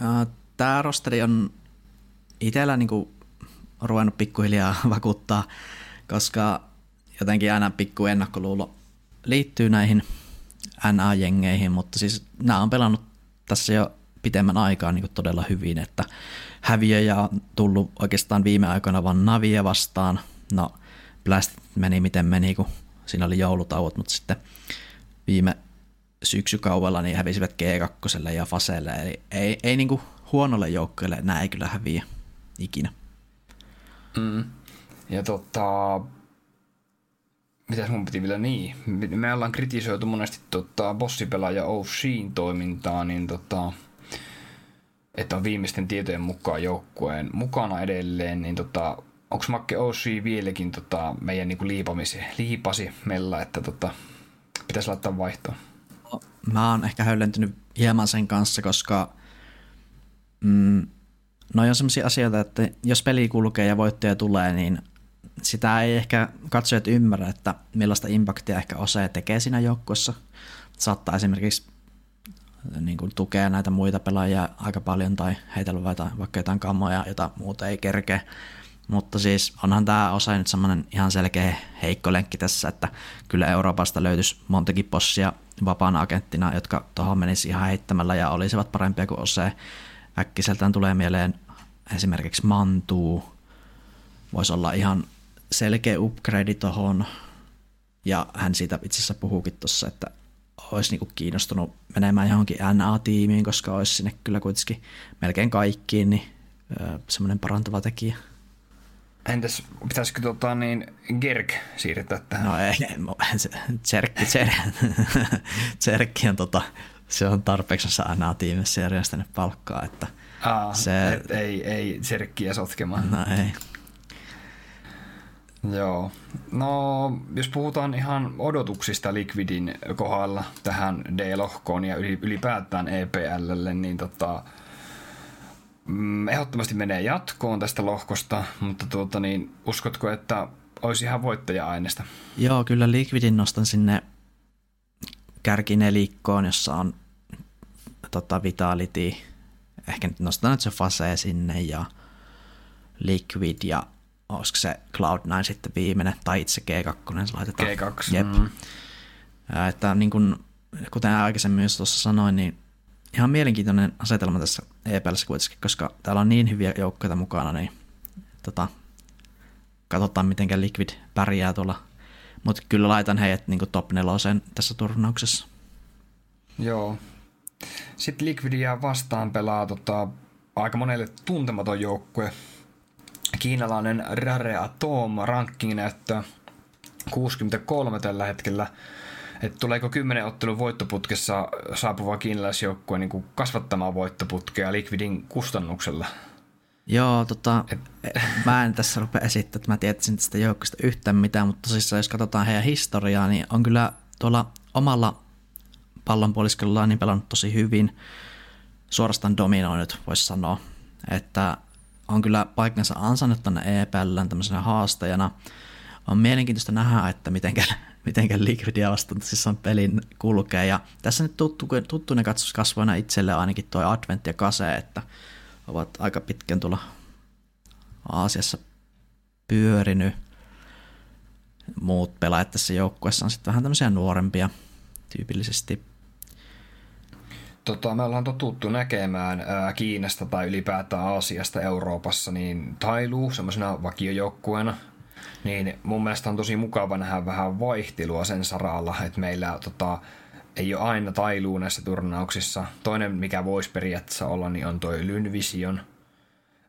äh, tämä rosteri on itsellä niinku ruvennut pikkuhiljaa vakuuttaa, koska jotenkin aina pikku ennakkoluulo liittyy näihin NA-jengeihin, mutta siis nämä on pelannut tässä jo pitemmän aikaa niin todella hyvin, että häviöjä on tullut oikeastaan viime aikoina vain Navia vastaan. No, Blast meni miten meni, kun siinä oli joulutauot, mutta sitten viime syksykaudella niin hävisivät G2 ja Faselle, eli ei, ei niin kuin huonolle joukkueelle nämä ei kyllä häviä ikinä. Mm. Ja tota, mitäs mun piti vielä niin, me ollaan kritisoitu monesti tota, bossipelaaja O'Sheen toimintaa, niin tota, että on viimeisten tietojen mukaan joukkueen mukana edelleen, niin tota, onko Makke O'Shee vieläkin tota, meidän niinku liipamisi, liipasi mellä, että tota, pitäisi laittaa vaihtoon? Mä oon ehkä höllentynyt hieman sen kanssa, koska mm, no on sellaisia asioita, että jos peli kulkee ja voittoja tulee, niin sitä ei ehkä katsojat ymmärrä, että millaista impaktia ehkä osa tekee siinä joukkueessa. Saattaa esimerkiksi niin kuin tukee näitä muita pelaajia aika paljon tai heitellä vaikka jotain kammoja, jota muuta ei kerkeä. Mutta siis onhan tämä osa nyt semmoinen ihan selkeä heikko lenkki tässä, että kyllä Euroopasta löytyisi montakin possia vapaana agenttina, jotka tuohon menisi ihan heittämällä ja olisivat parempia kuin Ose. Äkkiseltään tulee mieleen esimerkiksi Mantuu, voisi olla ihan selkeä upgrade tuohon, ja hän siitä itse asiassa puhuukin tuossa, että olisi niinku kiinnostunut menemään johonkin NA-tiimiin, koska olisi sinne kyllä kuitenkin melkein kaikkiin niin semmoinen parantava tekijä. Entäs pitäisikö tota, niin Gerg siirtää tähän? No ei, se, Tserkki, Tser, Tserkki on tota, se on tarpeeksi aina tiimissä järjestänyt palkkaa, että Aa, se... Et ei, ei Tserkkiä sotkemaan. No ei. Joo. No, jos puhutaan ihan odotuksista Liquidin kohdalla tähän D-lohkoon ja ylipäätään EPLlle, niin tota, mm, ehdottomasti menee jatkoon tästä lohkosta, mutta tuota, niin, uskotko, että olisi ihan voittaja-aineesta? Joo, kyllä Liquidin nostan sinne kärkinelikkoon, jossa on tota, Vitality, ehkä nyt nostan nyt se Fase sinne ja Liquid ja olisiko se Cloud9 sitten viimeinen, tai itse G2 se laitetaan. G2, Jep. Mm. Että niin kuin, kuten aikaisemmin myös tuossa sanoin, niin ihan mielenkiintoinen asetelma tässä EPLssä kuitenkin, koska täällä on niin hyviä joukkoja mukana, niin tota, katsotaan miten Liquid pärjää tuolla. Mutta kyllä laitan heidät niin top neloseen tässä turnauksessa. Joo. Sitten Liquidia vastaan pelaa tota, aika monelle tuntematon joukkue. Kiinalainen Rare Atom ranking näyttää 63 tällä hetkellä. Että tuleeko kymmenen ottelun voittoputkessa saapuva kiinalaisjoukkue niin kasvattamaan voittoputkea Liquidin kustannuksella? Joo, tota, mä en tässä rupea esittämään, että mä tietäisin tästä joukkoista yhtään mitään, mutta tosissaan jos katsotaan heidän historiaa, niin on kyllä tuolla omalla pallonpuoliskellaan niin pelannut tosi hyvin, suorastaan dominoinut, voisi sanoa, että on kyllä paikkansa ansainnut tänne EPLn tämmöisenä haastajana. On mielenkiintoista nähdä, että mitenkä, mitenkä Liquidia vastaan on pelin kulkee. Ja tässä nyt tuttu, tuttuinen katsos kasvoina itselle ainakin toi Advent ja Kase, että ovat aika pitkän tuolla Aasiassa pyörinyt. Muut pelaajat tässä joukkueessa on sitten vähän tämmöisiä nuorempia tyypillisesti tota, me ollaan totuttu näkemään ää, Kiinasta tai ylipäätään Aasiasta Euroopassa, niin Tailu semmoisena vakiojoukkueena, niin mun mielestä on tosi mukava nähdä vähän vaihtelua sen saralla, että meillä tota, ei ole aina Tailuu näissä turnauksissa. Toinen, mikä voisi periaatteessa olla, niin on toi Lynvision.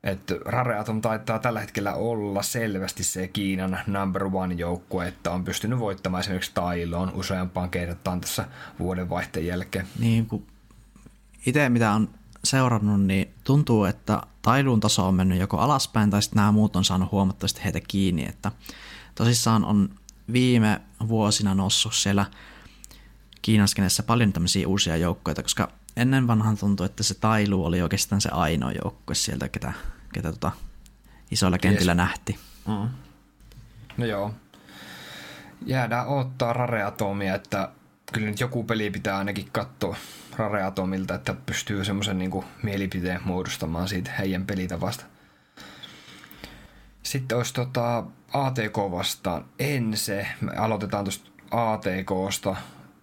Että Rareatom taitaa tällä hetkellä olla selvästi se Kiinan number one joukkue, että on pystynyt voittamaan esimerkiksi Tailoon useampaan kertaan tässä vuodenvaihteen jälkeen. Niin, kun itse mitä on seurannut, niin tuntuu, että tailuun taso on mennyt joko alaspäin tai sitten nämä muut on saanut huomattavasti heitä kiinni. Että tosissaan on viime vuosina noussut siellä Kiinaskenessä paljon tämmöisiä uusia joukkoja, koska ennen vanhan tuntui, että se tailu oli oikeastaan se ainoa joukkue sieltä, ketä, ketä tota isoilla kentillä yes. nähti. Mm. No joo. Jäädään odottaa rareatomia, että kyllä nyt joku peli pitää ainakin katsoa Rareatomilta, että pystyy semmoisen niin mielipiteen muodostamaan siitä heidän pelitavasta. Sitten olisi tota ATK vastaan Ense. Me aloitetaan tuosta ATKsta,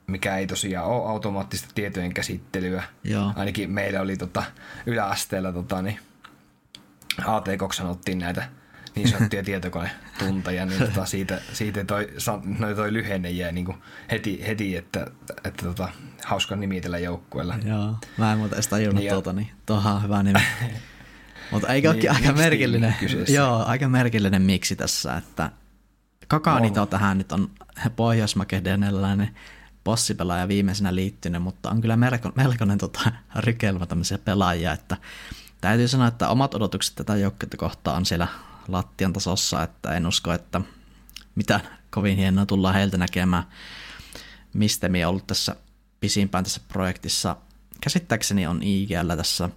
mikä ei tosiaan ole automaattista tietojen käsittelyä. Joo. Ainakin meillä oli tota yläasteella tota, niin ATK sanottiin näitä niin sanottuja tietokonetunteja, niin tota siitä, siitä toi, no toi lyhenne jäi niin kuin heti, heti, että, että tota, hauska nimi tällä joukkueella. Joo, mä en muuta edes tajunnut niin, tuota, niin tuohan on hyvä nimi. Mutta eikö niin, aika merkillinen, joo, aika merkillinen miksi tässä, että Kakanito on. tähän nyt on pohjois-makedonialainen bossipelaaja viimeisenä liittynyt, mutta on kyllä melko, melkoinen tota, rykelmä tämmöisiä pelaajia, että täytyy sanoa, että omat odotukset tätä joukkuetta kohtaan on siellä lattian tasossa, että en usko, että mitä kovin hienoa tullaan heiltä näkemään. Mistemi on ollut tässä pisimpään tässä projektissa. Käsittääkseni on IGL tässä.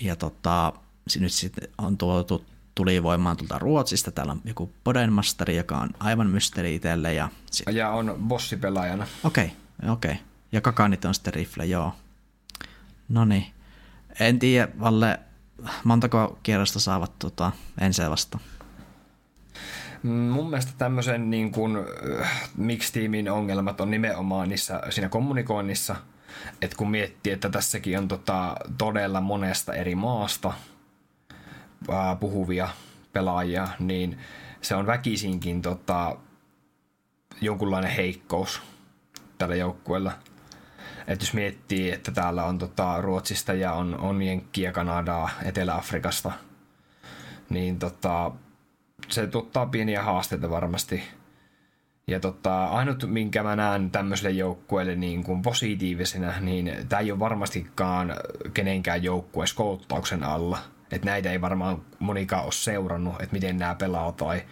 Ja tota, nyt sitten on tuotu tuli voimaan tuolta Ruotsista. Täällä on joku Podenmasteri, joka on aivan mysteeri itselle. Ja, sit... ja on bossipelaajana. Okei, okay, okei. Okay. Ja kakanit on sitten rifle, joo. No niin. En tiedä, Valle, montako kierrosta saavat tota, ensin vasta? Mun mielestä tämmöisen niin kuin, äh, mix-tiimin ongelmat on nimenomaan niissä, siinä kommunikoinnissa, että kun miettii, että tässäkin on tota, todella monesta eri maasta puhuvia pelaajia, niin se on väkisinkin tota, jonkunlainen heikkous tällä joukkueella. Että jos miettii, että täällä on tota, Ruotsista ja on, on Jenkkiä, Kanadaa, Etelä-Afrikasta, niin tota, se tuottaa pieniä haasteita varmasti. Ja tota, ainut, minkä mä näen tämmöiselle joukkueelle niin kuin positiivisena, niin tämä ei ole varmastikaan kenenkään joukkueessa kouluttauksen alla. Että näitä ei varmaan monikaan ole seurannut, että miten nämä pelaa tai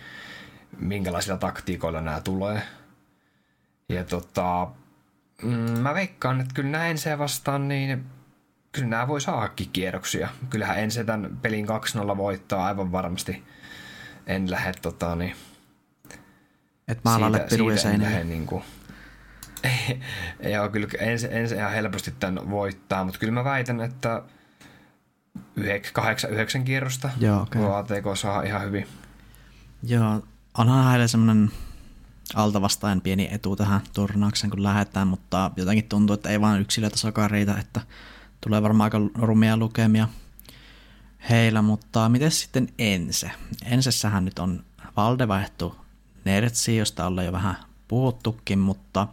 minkälaisilla taktiikoilla nämä tulee. Ja tota, mm, mä veikkaan, että kyllä näin se vastaan, niin kyllä nämä voi saadakin kierroksia. Kyllähän ensi tämän pelin 2-0 voittaa aivan varmasti. En lähde tota niin... Et maalalle piruja seinille. Niin kuin, Joo, kyllä ensin ens ihan helposti tämän voittaa, mutta kyllä mä väitän, että 8-9 kierrosta Joo, okay. ATK saa ihan hyvin. Joo, onhan heille semmoinen altavastaan pieni etu tähän turnaukseen, kun lähdetään, mutta jotenkin tuntuu, että ei vain yksilötasokaan riitä, että tulee varmaan aika rumia lukemia heillä, mutta miten sitten Ense? Ensessähän nyt on Valde vaihtu Nertsi, josta ollaan jo vähän puhuttukin, mutta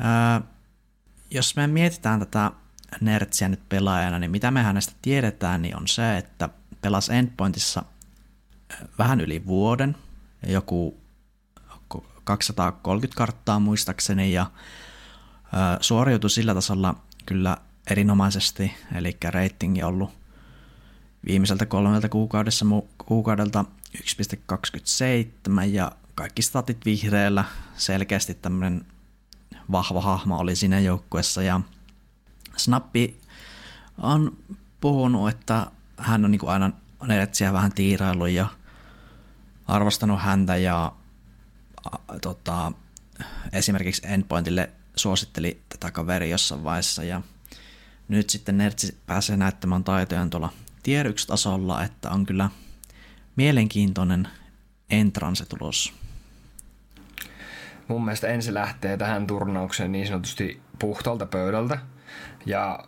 ää, jos me mietitään tätä Nertsiä nyt pelaajana, niin mitä me hänestä tiedetään, niin on se, että pelasi Endpointissa vähän yli vuoden, joku 230 karttaa muistaakseni, ja suoriutui sillä tasolla kyllä erinomaisesti, eli ratingi on ollut viimeiseltä kolmelta kuukaudessa, kuukaudelta 1.27 ja kaikki statit vihreällä, selkeästi tämmöinen vahva hahmo oli siinä joukkuessa. Ja Snappi on puhunut, että hän on niin kuin aina Neretsiä vähän tiiraillut ja arvostanut häntä ja a, tota, esimerkiksi Endpointille suositteli tätä kaveri jossain vaiheessa ja nyt sitten Nertsi pääsee näyttämään taitojaan tuolla tier 1 tasolla, että on kyllä mielenkiintoinen entranse tulos. Mun mielestä ensi lähtee tähän turnaukseen niin sanotusti puhtaalta pöydältä. Ja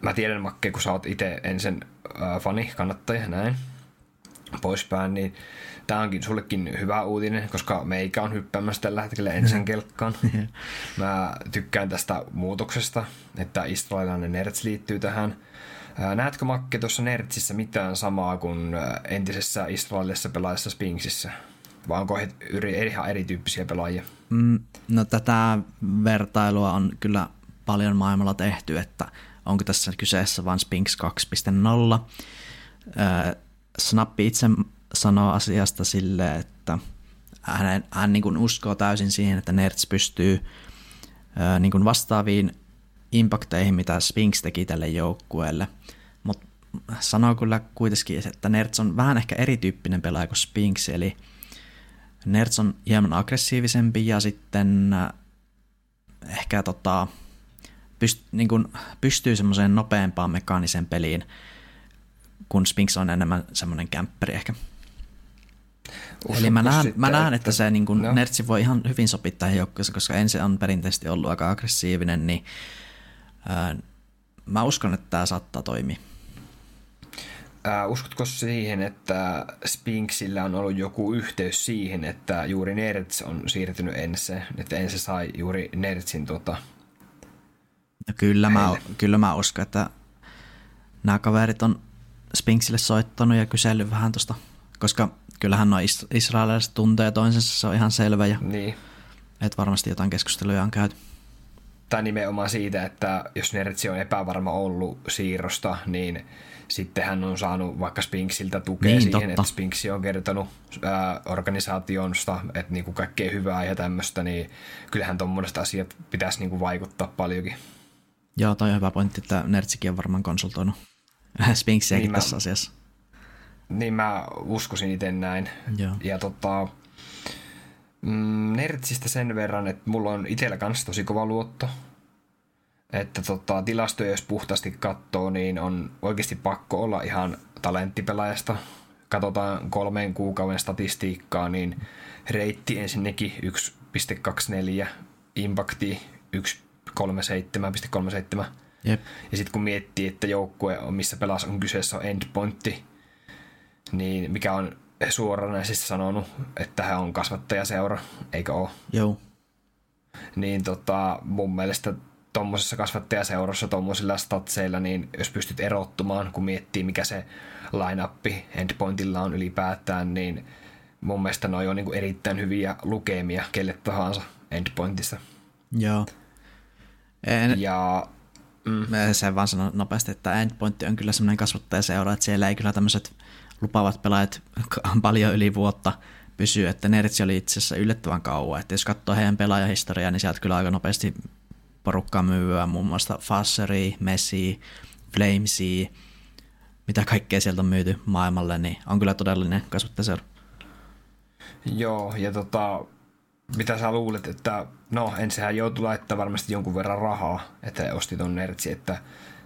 mä tiedän Makke, kun sä oot itse ensin äh, fani, kannattaja, näin poispäin, niin tämä onkin sullekin hyvä uutinen, koska meikä on hyppäämässä tällä hetkellä ensin kelkkaan. Mä tykkään tästä muutoksesta, että israelilainen Nerds liittyy tähän. Näetkö Makke tuossa Nertsissä mitään samaa kuin entisessä israelilaisessa pelaajassa Spinksissä? Vai onko he ihan erityyppisiä pelaajia? Mm, no tätä vertailua on kyllä paljon maailmalla tehty, että onko tässä kyseessä vain Spinks 2.0. Snappi itse sanoo asiasta sille, että hän, hän niin kuin uskoo täysin siihen, että Nerds pystyy niin kuin vastaaviin impakteihin, mitä Spinks teki tälle joukkueelle. Mutta sanoo kyllä kuitenkin, että Nerds on vähän ehkä erityyppinen pelaaja kuin Spinks, eli Nerds on hieman aggressiivisempi ja sitten ehkä tota, pyst, niin kuin pystyy semmoiseen nopeampaan mekaaniseen peliin, kun Spinks on enemmän semmoinen kämpperi ehkä. Uskon, Eli mä näen, mä näen, että, että se niin kuin no. Nertsi voi ihan hyvin sopittaa joukkueessa, koska ensin on perinteisesti ollut aika aggressiivinen, niin ää, mä uskon, että tämä saattaa toimia. Ää, uskotko siihen, että Spinksillä on ollut joku yhteys siihen, että juuri Nerds on siirtynyt ensin, että ensin sai juuri Nerdsin tota, No kyllä, mä, kyllä mä uskon, että nämä kaverit on Spinksille soittanut ja kysellyt vähän tuosta, koska kyllähän nuo israelilaiset tuntee toisensa, se on ihan selvä. Ja niin. Että varmasti jotain keskusteluja on käyty. Tai nimenomaan siitä, että jos Nertsi on epävarma ollut siirrosta, niin sitten hän on saanut vaikka Spinksiltä tukea niin, siihen, totta. että Spinksi on kertonut ää, organisaationsta, että niinku kaikkea hyvää ja tämmöistä, niin kyllähän tuommoista asiat pitäisi niinku vaikuttaa paljonkin. Joo, toi on hyvä pointti, että Nertsikin on varmaan konsultoinut Spinksiäkin niin tässä mä, asiassa. Niin mä uskoisin itse näin. Joo. Ja tota, mm, Nertsistä sen verran, että mulla on itsellä kanssa tosi kova luotto. että tota, tilastoja jos puhtaasti katsoo, niin on oikeasti pakko olla ihan talenttipelaajasta. Katsotaan kolmeen kuukauden statistiikkaa, niin reitti ensinnäkin 1.24, impakti 1.37.37. Jep. Ja sitten kun miettii, että joukkue, on, missä pelas on kyseessä on endpointti, niin mikä on suoranaisesti sanonut, että hän on kasvattajaseura, eikö ole? Joo. Niin tota, mun mielestä tuommoisessa kasvattajaseurassa tuommoisilla statseilla, niin jos pystyt erottumaan, kun miettii mikä se line-appi endpointilla on ylipäätään, niin mun mielestä noi on niin erittäin hyviä lukemia kelle tahansa endpointissa. Joo. En, Ja mm. sen vaan sanon nopeasti, että Endpoint on kyllä semmoinen kasvattajaseura, että siellä ei kyllä tämmöiset lupaavat pelaajat paljon yli vuotta pysy, että Nertsi oli itse asiassa yllättävän kauan, että jos katsoo heidän pelaajahistoriaa, niin sieltä kyllä aika nopeasti porukkaa myyvää, muun muassa Fasseri, Messi, Flamesi, mitä kaikkea sieltä on myyty maailmalle, niin on kyllä todellinen kasvattajaseura. Joo, ja tota, mitä sä luulet, että no ensinhän joutuu laittaa varmasti jonkun verran rahaa, että osti ton Nertsi, että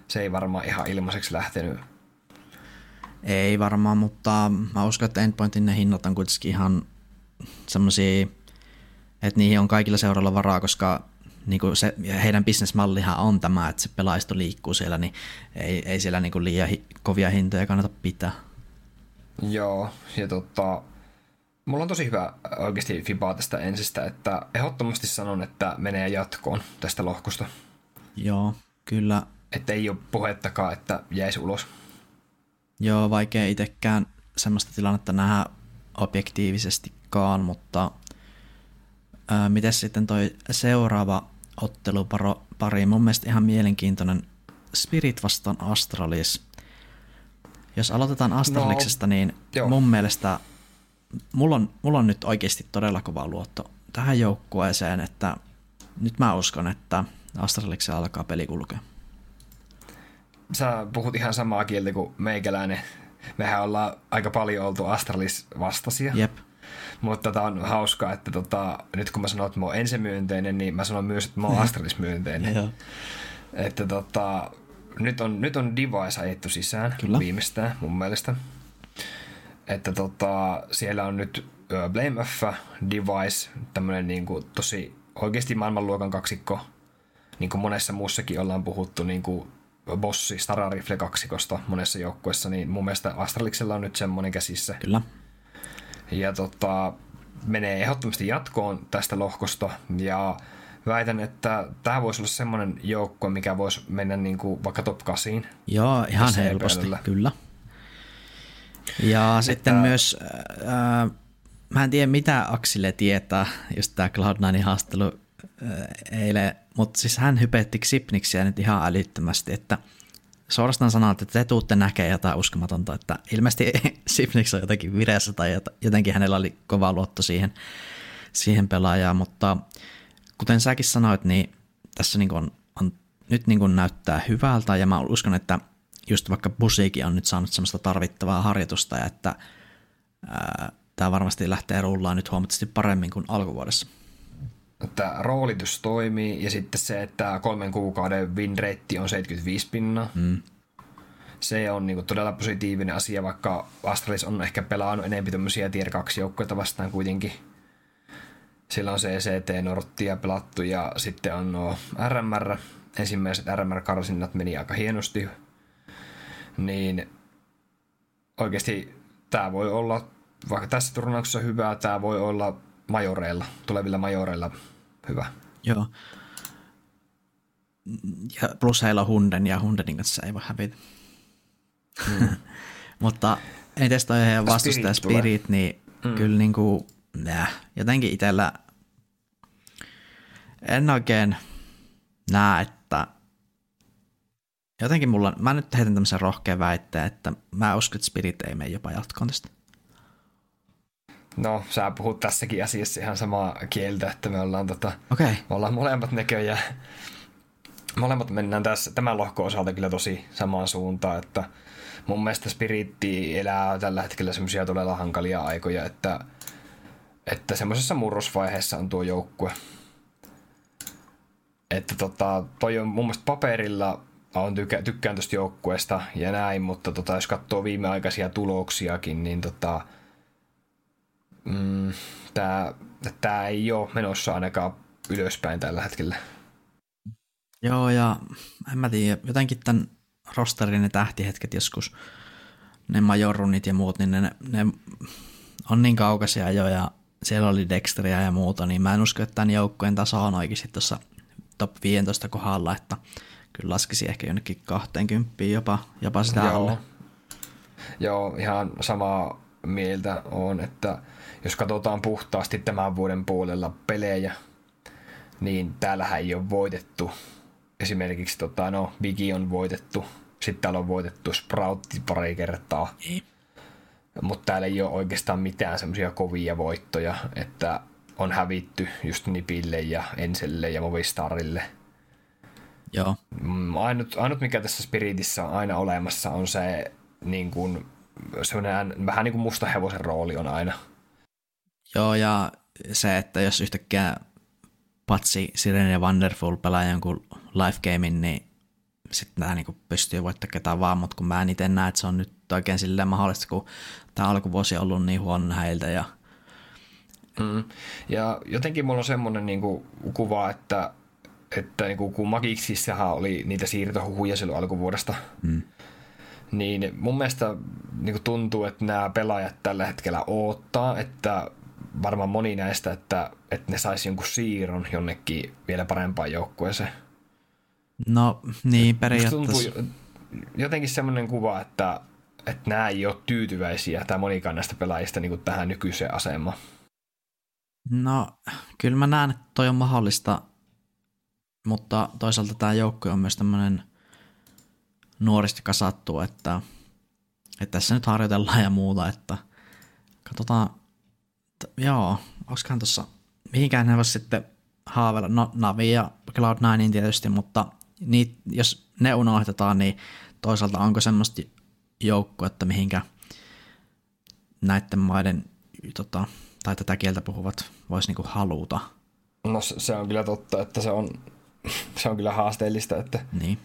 se ei varmaan ihan ilmaiseksi lähtenyt. Ei varmaan, mutta mä uskon, että Endpointin ne hinnat on kuitenkin ihan semmoisia, että niihin on kaikilla seuralla varaa, koska niin kuin se, heidän bisnesmallihan on tämä, että se pelaisto liikkuu siellä, niin ei, ei siellä niin kuin liian hi, kovia hintoja kannata pitää. Joo, ja tota, mulla on tosi hyvä oikeasti fibaa tästä ensistä, että ehdottomasti sanon, että menee jatkoon tästä lohkosta. Joo, kyllä. Että ei ole puhettakaan, että jäisi ulos. Joo, vaikea itsekään semmoista tilannetta nähdä objektiivisestikaan, mutta ää, miten sitten toi seuraava ottelupari, mun mielestä ihan mielenkiintoinen Spirit vastaan Astralis. Jos aloitetaan Astraliksesta, no, niin joo. mun mielestä mulla on, mulla on nyt oikeasti todella kova luotto tähän joukkueeseen, että nyt mä uskon, että Astraliksen alkaa peli kulkea. Sä puhut ihan samaa kieltä kuin meikäläinen. Mehän ollaan aika paljon oltu Astralis vastasia. Jep. Mutta tota on hauskaa, että tota, nyt kun mä sanon, että mä oon ensimyönteinen, niin mä sanon myös, että mä oon Astralis myönteinen. että tota, nyt on, nyt on Device ajettu sisään Kyllä. viimeistään mun mielestä. Että tota, siellä on nyt Blame F, Device, tämmönen niinku tosi oikeasti maailmanluokan kaksikko. Niin kuin monessa muussakin ollaan puhuttu niin kuin bossi Star Rifle kaksikosta monessa joukkueessa, niin mun mielestä Astraliksella on nyt semmoinen käsissä. Kyllä. Ja tota, menee ehdottomasti jatkoon tästä lohkosta ja väitän, että tämä voisi olla semmoinen joukko, mikä voisi mennä niin kuin vaikka top 8. Joo, ihan helposti, kyllä. Ja että... sitten myös, äh, mä en tiedä mitä Aksille tietää, just tämä Cloud9 haastelu äh, eilen, mutta siis hän hypetti Xipniksiä nyt ihan älyttömästi, että suorastaan sanoo, että te tuutte näkee jotain uskomatonta, että ilmeisesti Sipnix on jotenkin vireessä tai jotenkin hänellä oli kova luotto siihen, siihen pelaajaan, mutta kuten säkin sanoit, niin tässä niin on, on, nyt niin näyttää hyvältä ja mä uskon, että just vaikka Busiikin on nyt saanut semmoista tarvittavaa harjoitusta ja että tämä varmasti lähtee rullaan nyt huomattavasti paremmin kuin alkuvuodessa. Että roolitus toimii ja sitten se, että kolmen kuukauden win rate on 75 pinnaa. Mm. Se on niinku todella positiivinen asia, vaikka Astralis on ehkä pelannut enemmän tämmöisiä tier 2 joukkoja vastaan kuitenkin. Sillä on CCT Norttia pelattu ja sitten on nuo RMR. Ensimmäiset RMR-karsinnat meni aika hienosti. Niin oikeasti tämä voi olla, vaikka tässä turnauksessa hyvää, tämä voi olla majoreilla, tulevilla majoreilla hyvä. Joo. Ja plus heillä on Hunden ja Hundenin kanssa ei voi hävitä. Mm. Mutta entäs toi heidän vastustaja Spirit, Spirit niin mm. kyllä niin kuin, nää, jotenkin itsellä en oikein näe, että jotenkin mulla, mä nyt heitän tämmöisen rohkean väitteen, että mä uskon, että Spirit ei mene jopa jatkoon tästä. No, sä puhut tässäkin asiassa ihan samaa kieltä, että me ollaan, tota, okay. me ollaan molemmat näköjään, molemmat mennään tässä, tämän lohkon osalta kyllä tosi samaan suuntaan, että mun mielestä Spiritti elää tällä hetkellä semmoisia todella hankalia aikoja, että, että semmoisessa murrosvaiheessa on tuo joukkue. että tota, toi on mun mielestä paperilla on tykä, tykkään tuosta joukkueesta ja näin, mutta tota, jos katsoo viimeaikaisia tuloksiakin, niin tota, mm, tämä tää ei ole menossa ainakaan ylöspäin tällä hetkellä. Joo, ja en mä tiedä, jotenkin tämän rosterin ne tähtihetket joskus, ne majorunit ja muut, niin ne, ne on niin kaukaisia jo, ja siellä oli Dexteria ja muuta, niin mä en usko, että tämän joukkueen taso on oikeasti tuossa top 15 kohdalla, että kyllä laskisi ehkä jonnekin 20 jopa, jopa sitä Joo. alle. Joo, ihan samaa mieltä on, että jos katsotaan puhtaasti tämän vuoden puolella pelejä, niin täällähän ei ole voitettu. Esimerkiksi tota, no, Bigi on voitettu, sitten täällä on voitettu Sproutti pari kertaa. Mutta täällä ei ole oikeastaan mitään semmoisia kovia voittoja, että on hävitty just Nipille ja Enselle ja Movistarille. Joo. Mm, ainut, ainut, mikä tässä Spiritissä on aina olemassa, on se niin kuin, semmoinen vähän niin kuin musta hevosen rooli on aina. Joo, ja se, että jos yhtäkkiä Patsi, Sirene ja Wonderful pelaa jonkun live gamein, niin sitten nämä niin pystyy voittamaan ketään vaan, mutta kun mä en itse näe, että se on nyt oikein silleen mahdollista, kun tämä alkuvuosi on ollut niin huono heiltä ja Mm. Ja jotenkin mulla on semmoinen niin kuva, että, että niin kuin, kun Magicsissahan oli niitä siirtohuhuja silloin alkuvuodesta, mm. niin mun mielestä niin kuin tuntuu, että nämä pelaajat tällä hetkellä odottaa, että varmaan moni näistä, että, että ne saisi jonkun siirron jonnekin vielä parempaan joukkueeseen. No niin, periaatteessa. Tuntuu jotenkin semmoinen kuva, että, että nämä ei ole tyytyväisiä, tämä monikaan näistä pelaajista niin kuin tähän nykyiseen asemaan. No, kyllä mä näen, että toi on mahdollista, mutta toisaalta tämä joukko on myös tämmöinen nuoristi kasattu, että, että tässä nyt harjoitellaan ja muuta, että katsotaan, että joo, onkohan tuossa, mihinkään ne voisi sitten haaveilla, no Navi ja Cloud9 tietysti, mutta niit, jos ne unohdetaan, niin toisaalta onko semmoista joukkuetta, mihinkä näiden maiden tota, tai tätä kieltä puhuvat voisi niinku haluta. No se on kyllä totta, että se on, se on kyllä haasteellista, että niin.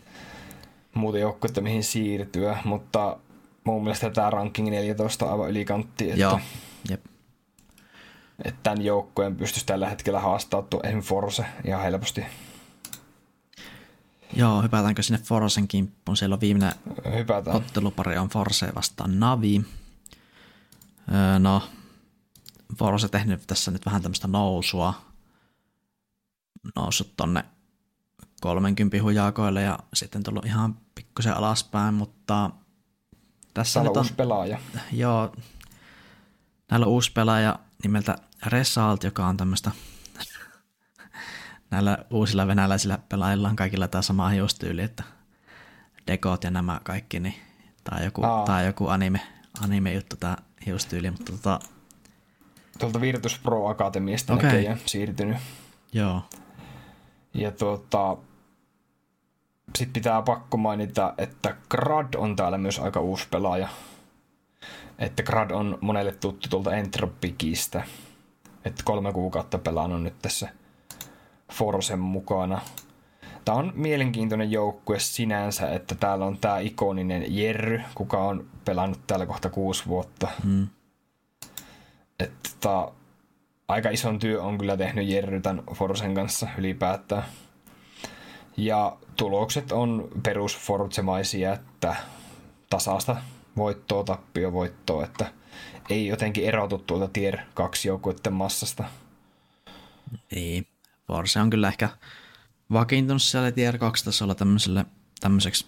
muuta joukkuetta mihin siirtyä, mutta mun mielestä tämä ranking 14 on aivan ylikantti, että, Joo. Jep. että tämän joukkueen pystyisi tällä hetkellä haastaa tuo esimerkiksi Force ihan helposti. Joo, hypätäänkö sinne Forcen kimppuun? Siellä on viimeinen Hypätään. ottelupari on Force vastaan Navi. Öö, no, Force tehnyt tässä nyt vähän tämmöistä nousua, noussut tonne 30 hujakoille ja sitten tullut ihan pikkusen alaspäin, mutta tässä Täällä nyt on uusi pelaaja. Joo, näillä on uusi pelaaja nimeltä Resalt, joka on tämmöistä näillä uusilla venäläisillä pelaajilla on kaikilla tämä sama hiustyyli, että dekot ja nämä kaikki, niin tämä on joku, tämä on joku anime, anime juttu tämä hiustyyli, mutta tota, tuolta Virtus Pro Akatemiasta okay. näköjään siirtynyt. Joo. Ja tuota, sitten pitää pakko mainita, että Grad on täällä myös aika uusi pelaaja. Että Grad on monelle tuttu tuolta Entropikistä. Että kolme kuukautta pelannut nyt tässä Forsen mukana. Tämä on mielenkiintoinen joukkue sinänsä, että täällä on tämä ikoninen Jerry, kuka on pelannut täällä kohta kuusi vuotta. Hmm että aika ison työ on kyllä tehnyt Jerry tämän Forsen kanssa ylipäätään. Ja tulokset on perus Fortsemaisia, että tasasta voittoa, tappio voittoa, että ei jotenkin erotu tuolta tier 2 joukkueiden massasta. Niin, Forse on kyllä ehkä vakiintunut siellä tier 2 tasolla tämmöiselle, tämmöiseksi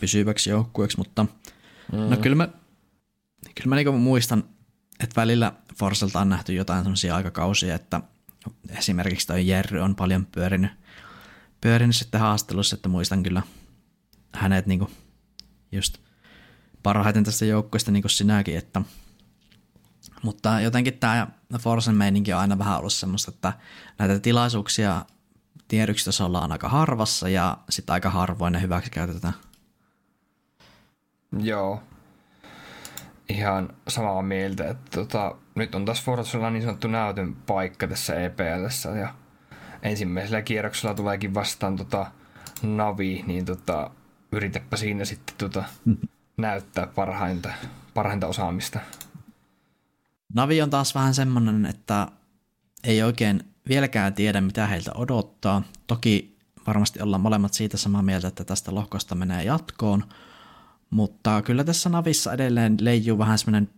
pysyväksi joukkueeksi, mutta no mm. no kyllä mä, kyllä mä niinku muistan että välillä Forselta on nähty jotain sellaisia aikakausia, että esimerkiksi toi Jerry on paljon pyörinyt, pyörinyt sitten haastelussa, että muistan kyllä hänet niinku just parhaiten tästä joukkueesta niin kuin sinäkin, että mutta jotenkin tämä Forsen meininki on aina vähän ollut semmoista, että näitä tilaisuuksia tiedyksitasolla on aika harvassa ja sitten aika harvoin ne hyväksi käytetään. Joo, ihan samaa mieltä, että tota, nyt on taas Forzalla niin sanottu näytön paikka tässä EPLssä ja ensimmäisellä kierroksella tuleekin vastaan tota Navi, niin tota, yritäpä siinä sitten tota, näyttää parhainta, parhainta osaamista. Navi on taas vähän semmoinen, että ei oikein vieläkään tiedä, mitä heiltä odottaa. Toki varmasti ollaan molemmat siitä samaa mieltä, että tästä lohkosta menee jatkoon, mutta kyllä tässä Navissa edelleen leijuu vähän semmoinen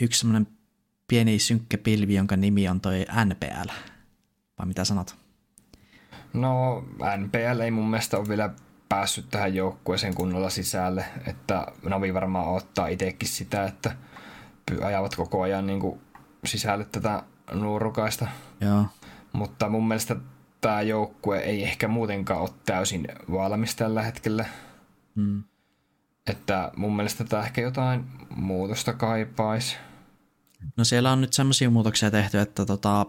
yksi semmoinen pieni synkkä pilvi, jonka nimi on toi NPL. Vai mitä sanot? No NPL ei mun mielestä ole vielä päässyt tähän joukkueeseen kunnolla sisälle, että Navi varmaan ottaa itsekin sitä, että ajavat koko ajan niin kuin sisälle tätä nuorukaista. Joo. Mutta mun mielestä tämä joukkue ei ehkä muutenkaan ole täysin valmis tällä hetkellä. Mm. Että mun mielestä tämä ehkä jotain muutosta kaipaisi. No siellä on nyt semmoisia muutoksia tehty, että tota,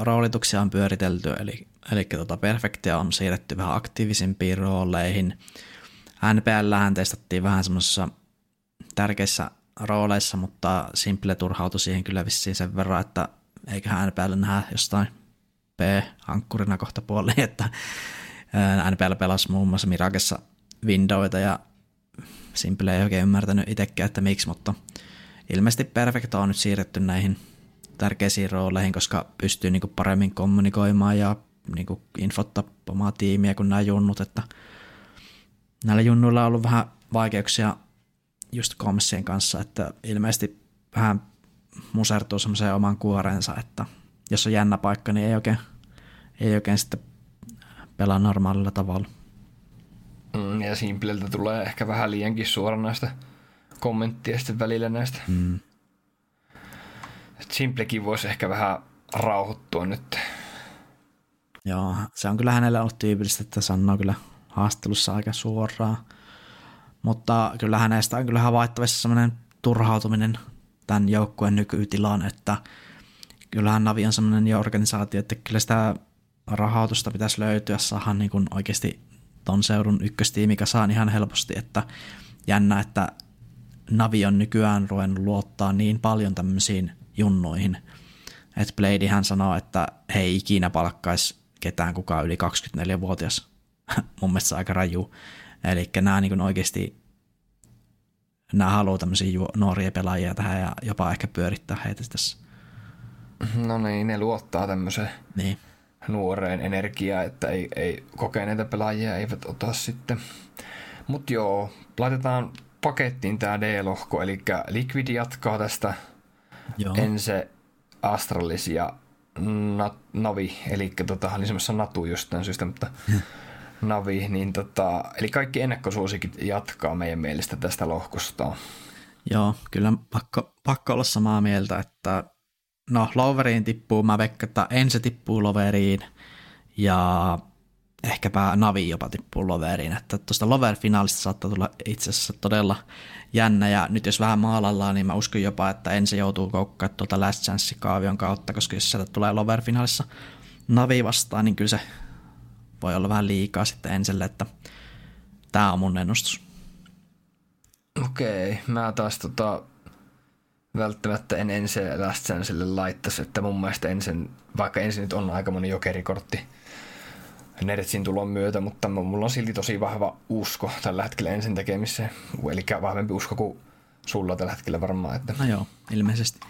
roolituksia on pyöritelty, eli, eli tota Perfectia on siirretty vähän aktiivisimpiin rooleihin. NPL testattiin vähän semmoisissa tärkeissä rooleissa, mutta Simple turhautui siihen kyllä vissiin sen verran, että eiköhän NPL nähdä jostain P-ankkurina kohta puoliin, että NPL pelasi muun muassa Mirakessa Windowita ja Simple ei oikein ymmärtänyt itsekään, että miksi, mutta ilmeisesti Perfecto on nyt siirretty näihin tärkeisiin rooleihin, koska pystyy niin paremmin kommunikoimaan ja niin infottaa omaa tiimiä kuin nämä junnut, että näillä junnuilla on ollut vähän vaikeuksia just komissien kanssa, että ilmeisesti vähän musertuu semmoiseen oman kuorensa, että jos on jännä paikka, niin ei oikein, ei oikein sitten pelaa normaalilla tavalla. Mm, ja Simpleltä tulee ehkä vähän liiankin suoranaista kommenttia sitten välillä näistä. Mm. Simplekin voisi ehkä vähän rauhoittua nyt. Joo, se on kyllä hänelle ollut tyypillistä, että sanoo kyllä haastattelussa aika suoraan. Mutta kyllä hänestä on kyllä havaittavissa sellainen turhautuminen tämän joukkueen nykytilaan, että kyllähän Navi on sellainen organisaatio, että kyllä sitä rahoitusta pitäisi löytyä, saadaan niin kuin oikeasti ton seudun ykköstiimi kasaan ihan helposti, että jännä, että Navi on nykyään ruvennut luottaa niin paljon tämmöisiin junnoihin, että Bladehän sanoo, että he ei ikinä palkkaisi ketään kukaan yli 24-vuotias. Mun mielestä aika raju. Eli nämä niin oikeasti nämä haluaa tämmöisiä nuoria pelaajia tähän ja jopa ehkä pyörittää heitä tässä. No niin, ne luottaa tämmöiseen niin. nuoreen energiaa, että ei, ei kokeneita pelaajia eivät ota sitten. Mutta joo, laitetaan pakettiin tämä D-lohko, eli Liquid jatkaa tästä Joo. Ense, Astralis ja Navi, eli tota, oli semmoisessa Natu jostain syystä, mutta Navi, niin tota, eli kaikki ennakkosuosikit jatkaa meidän mielestä tästä lohkosta. Joo, kyllä pakko, pakko olla samaa mieltä, että no Loveriin tippuu, mä veikkaan, että ensi tippuu Loveriin ja ehkäpä Navi jopa tippuu Loveriin, että tuosta Lover-finaalista saattaa tulla itse asiassa todella jännä, ja nyt jos vähän maalallaan, niin mä uskon jopa, että ensi joutuu koukkaan tuolta Last Chance-kaavion kautta, koska jos sieltä tulee Lover-finaalissa Navi vastaan, niin kyllä se voi olla vähän liikaa sitten ensille, että tämä on mun ennustus. Okei, mä taas tota, välttämättä en ensin Last Chancelle laittaisi, että mun mielestä ensin, vaikka ensin nyt on aika moni jokerikortti, Neretsin tulon myötä, mutta mulla on silti tosi vahva usko tällä hetkellä ensin tekemiseen. Eli vahvempi usko kuin sulla tällä hetkellä varmaan. Että... No joo, ilmeisesti.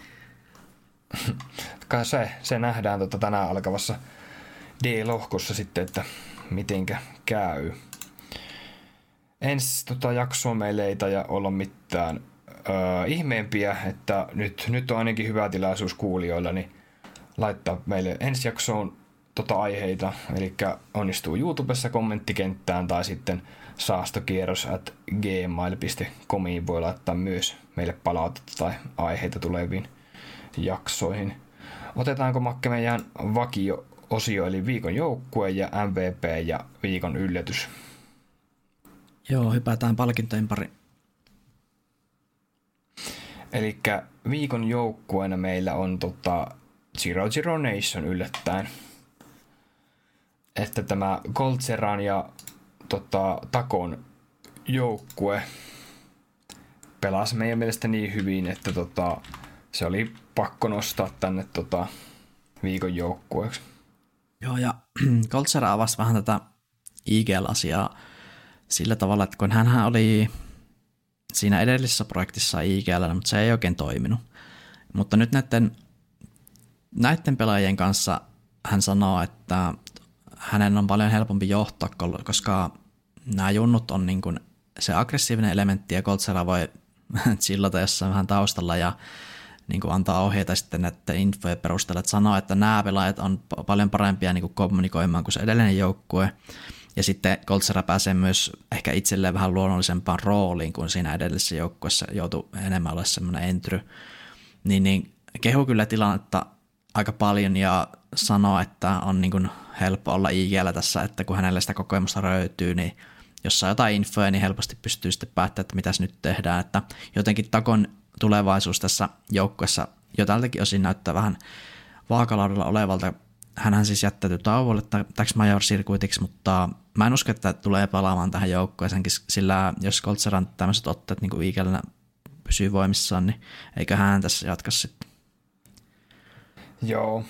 Kai se, se nähdään tota tänään alkavassa D-lohkossa sitten, että mitenkä käy. Ensi tota, jaksoa meillä ei taja olla mitään öö, ihmeempiä, että nyt, nyt on ainakin hyvä tilaisuus kuulijoilla, niin laittaa meille ensi jaksoon tota aiheita, eli onnistuu YouTubessa kommenttikenttään tai sitten saastokierros at gmail.comiin voi laittaa myös meille palautetta tai aiheita tuleviin jaksoihin. Otetaanko Makke meidän vakio-osio, eli viikon joukkue ja MVP ja viikon yllätys? Joo, hypätään palkintojen pari. Eli viikon joukkueena meillä on tota Zero Zero Nation yllättäen että tämä Goltseran ja tota, Takon joukkue pelasi meidän mielestä niin hyvin, että tota, se oli pakko nostaa tänne tota, viikon joukkueeksi. Joo, ja Koltsera avasi vähän tätä IGL-asiaa sillä tavalla, että kun hän oli siinä edellisessä projektissa IGL, mutta se ei oikein toiminut. Mutta nyt näiden, näiden pelaajien kanssa hän sanoo, että hänen on paljon helpompi johtaa, koska nämä junnut on niin kuin se aggressiivinen elementti ja Coltsera voi chillata jossain vähän taustalla ja niin kuin antaa ohjeita sitten näiden infojen perusteella, että sanoo, että nämä pelaajat on paljon parempia niin kuin kommunikoimaan kuin se edellinen joukkue. Ja sitten Coltsera pääsee myös ehkä itselleen vähän luonnollisempaan rooliin kuin siinä edellisessä joukkueessa joutui enemmän olla semmoinen entry. Niin, niin kehu kyllä tilannetta aika paljon ja sanoo, että on niin kuin helppo olla IGL tässä, että kun hänelle sitä kokemusta löytyy, niin jos saa jotain infoa, niin helposti pystyy sitten päättämään, että mitä nyt tehdään. Että jotenkin Takon tulevaisuus tässä joukkuessa jo tältäkin osin näyttää vähän vaakalaudella olevalta. Hänhän siis jättäytyi tauolle täksi major sirkuitiksi, mutta mä en usko, että tulee palaamaan tähän joukkueeseenkin, sillä jos Koltseran tämmöiset otteet niin kuin pysyy voimissaan, niin eikö hän tässä jatka sitten. Joo.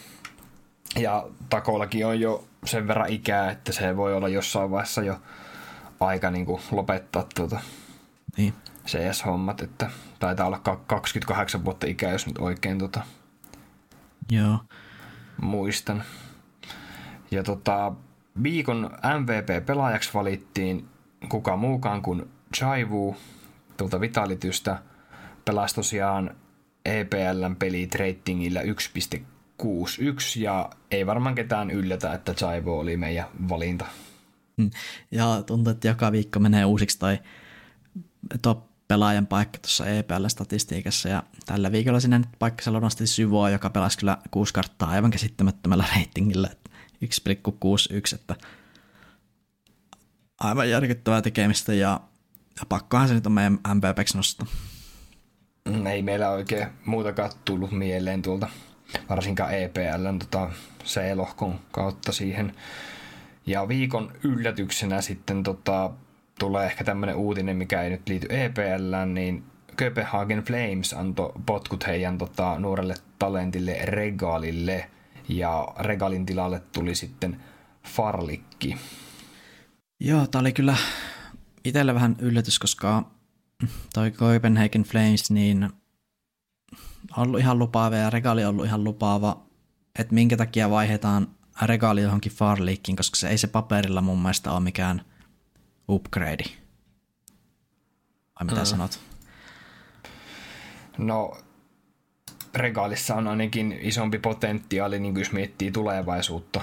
Ja Takollakin on jo sen verran ikää, että se voi olla jossain vaiheessa jo aika niin kuin lopettaa tuota niin. CS-hommat, että taitaa olla 28 vuotta ikää, jos nyt oikein tuota Joo. muistan. Ja tota, viikon MVP-pelaajaksi valittiin kuka muukaan kuin Chaivu tuolta Vitalitystä. Pelasi tosiaan EPLn pelit ratingillä 1.61 ja ei varmaan ketään yllätä, että Chaivu oli meidän valinta. Mm. Ja tuntuu, että joka viikko menee uusiksi toi top-pelaajan paikka tuossa EPL-statistiikassa, ja tällä viikolla sinne nyt paikka nosti Syvoa, joka pelasi kyllä kuusi karttaa aivan käsittämättömällä reitingillä, 1,61, että aivan järkyttävää tekemistä, ja, ja pakkohan se nyt on meidän MVPksi nostaa. Mm, ei meillä oikein muutakaan tullut mieleen tuolta, varsinkaan EPLn tota, C-lohkon kautta siihen ja viikon yllätyksenä sitten tota, tulee ehkä tämmöinen uutinen, mikä ei nyt liity EPL, niin Copenhagen Flames antoi potkut heidän tota, nuorelle talentille Regalille ja Regalin tilalle tuli sitten Farlikki. Joo, tää oli kyllä itselle vähän yllätys, koska toi Copenhagen Flames niin ollut ihan lupaava ja Regali on ollut ihan lupaava, että minkä takia vaihetaan regaali johonkin Farleakiin, koska se ei se paperilla mun mielestä ole mikään upgrade. Vai mitä mm. sanot? No, regaalissa on ainakin isompi potentiaali, niin jos miettii tulevaisuutta,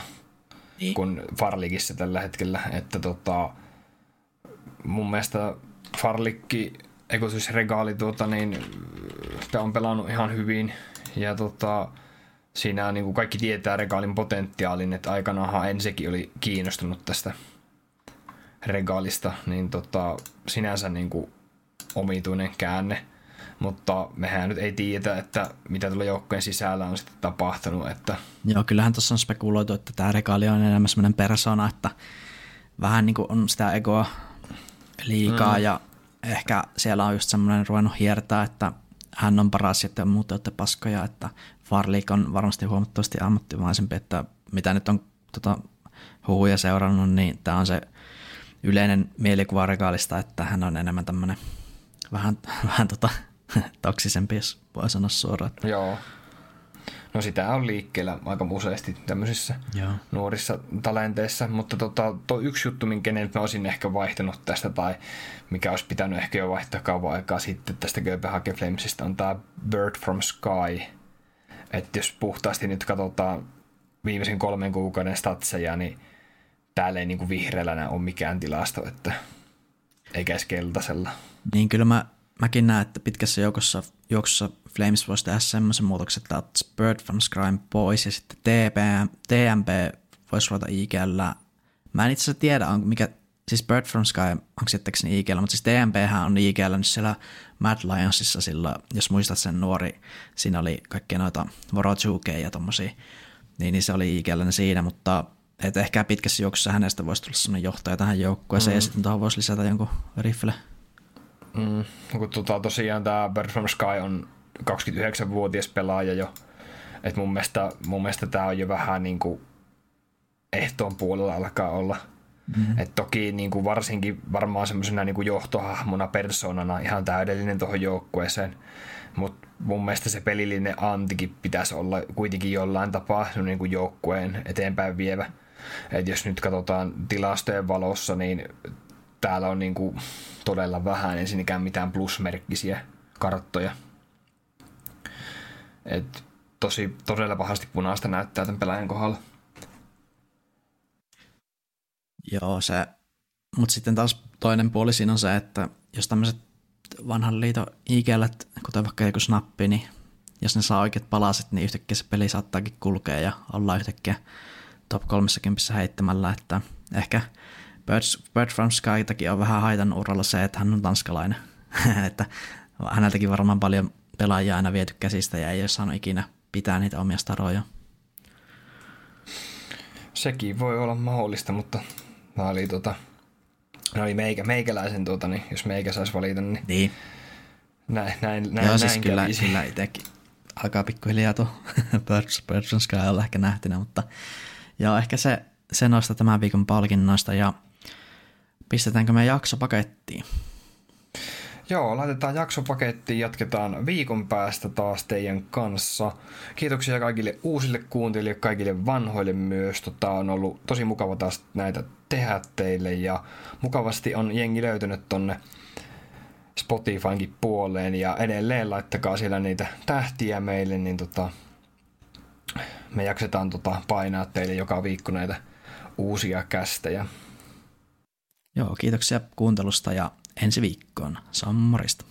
niin. kuin Farlikissa tällä hetkellä. Että tota, mun mielestä Farlikki, eikö siis regaali, tuota, niin, on pelannut ihan hyvin. Ja tota, siinä niin kuin kaikki tietää regaalin potentiaalin, että aikanaanhan ensikin oli kiinnostunut tästä regaalista, niin tota, sinänsä niin kuin omituinen käänne, mutta mehän nyt ei tiedä, että mitä tuolla joukkojen sisällä on sitten tapahtunut. Että... Joo, kyllähän tuossa on spekuloitu, että tämä regaali on enemmän semmoinen persona, että vähän niin kuin on sitä egoa liikaa mm. ja ehkä siellä on just semmoinen ruvennut hiertää, että hän on paras ja muut olette paskoja, että Farlik on varmasti huomattavasti ammattimaisempi, että mitä nyt on tota, huhuja seurannut, niin tämä on se yleinen mielikuva regaalista, että hän on enemmän tämmöinen vähän, vähän tota, toksisempi, jos voi sanoa suoraan. Joo. No sitä on liikkeellä aika useasti tämmöisissä Joo. nuorissa talenteissa, mutta tota, tuo yksi juttu, minkä mä olisin ehkä vaihtanut tästä tai mikä olisi pitänyt ehkä jo vaihtaa kauan aikaa sitten tästä Kööpenhagen Flamesista on tämä Bird from Sky. Että jos puhtaasti nyt katsotaan viimeisen kolmen kuukauden statseja, niin täällä ei niinku vihreällä ole mikään tilasto, että eikä edes keltaisella. Niin kyllä mä, mäkin näen, että pitkässä joukossa, juoksussa Flames voisi tehdä semmoisen muutoksen, että Bird from Scrime pois ja sitten TP, TMP voisi ruveta IGL. Mä en itse asiassa tiedä, on mikä, siis Bird from Sky, onko sittekseni IGL, mutta siis TMP on IGL nyt siellä Mad Lionsissa sillä, jos muistat sen nuori, siinä oli kaikkia noita Vorochukeja ja tommosia, niin, niin se oli IGL siinä, mutta et ehkä pitkässä juoksussa hänestä voisi tulla sellainen johtaja tähän joukkueeseen mm. ja sitten tuohon voisi lisätä jonkun rifle. Mm. Kun tota, tosiaan tämä Bird from Sky on 29-vuotias pelaaja jo. Et mun mielestä, mun mielestä tämä on jo vähän niin kuin ehtoon puolella alkaa olla. Mm-hmm. Et toki niin kuin varsinkin varmaan semmoisena niin kuin johtohahmona, persoonana ihan täydellinen tuohon joukkueeseen. Mutta mun mielestä se pelillinen antikin pitäisi olla kuitenkin jollain tapaa niin kuin joukkueen eteenpäin vievä. Et jos nyt katsotaan tilastojen valossa, niin täällä on niin kuin todella vähän ensinnäkään mitään plusmerkkisiä karttoja. Et tosi todella pahasti punaista näyttää tämän pelaajan kohdalla. Joo, se, mutta sitten taas toinen puoli siinä on se, että jos tämmöiset vanhan liiton ikelät, kuten vaikka joku snappi, niin jos ne saa oikeat palaset, niin yhtäkkiä se peli saattaakin kulkea ja olla yhtäkkiä top 30 heittämällä, että ehkä Birds, Bird from Skytakin on vähän haitan uralla se, että hän on tanskalainen, että häneltäkin varmaan paljon pelaajia aina viety käsistä ja ei ole saanut ikinä pitää niitä omia staroja. Sekin voi olla mahdollista, mutta Nämä oli, tota, nämä oli meikä, meikäläisen, tota, niin jos meikä saisi valita, niin, niin. näin, näin, näin, Joo, siis näin kyllä, kävisi. kyllä itsekin alkaa pikkuhiljaa tuo Birds, Birds and Sky olla ehkä nähtynä, mutta joo, ehkä se, se noista tämän viikon palkinnoista ja pistetäänkö me jakso pakettiin? Joo, laitetaan jaksopakettiin, jatketaan viikon päästä taas teidän kanssa. Kiitoksia kaikille uusille kuuntelijoille, kaikille vanhoille myös. Tota, on ollut tosi mukava taas näitä tehdä teille ja mukavasti on jengi löytynyt tonne Spotifynkin puoleen ja edelleen laittakaa siellä niitä tähtiä meille, niin tota, me jaksetaan tota painaa teille joka viikko näitä uusia kästejä. Joo, kiitoksia kuuntelusta ja ensi viikkoon. Sammorista.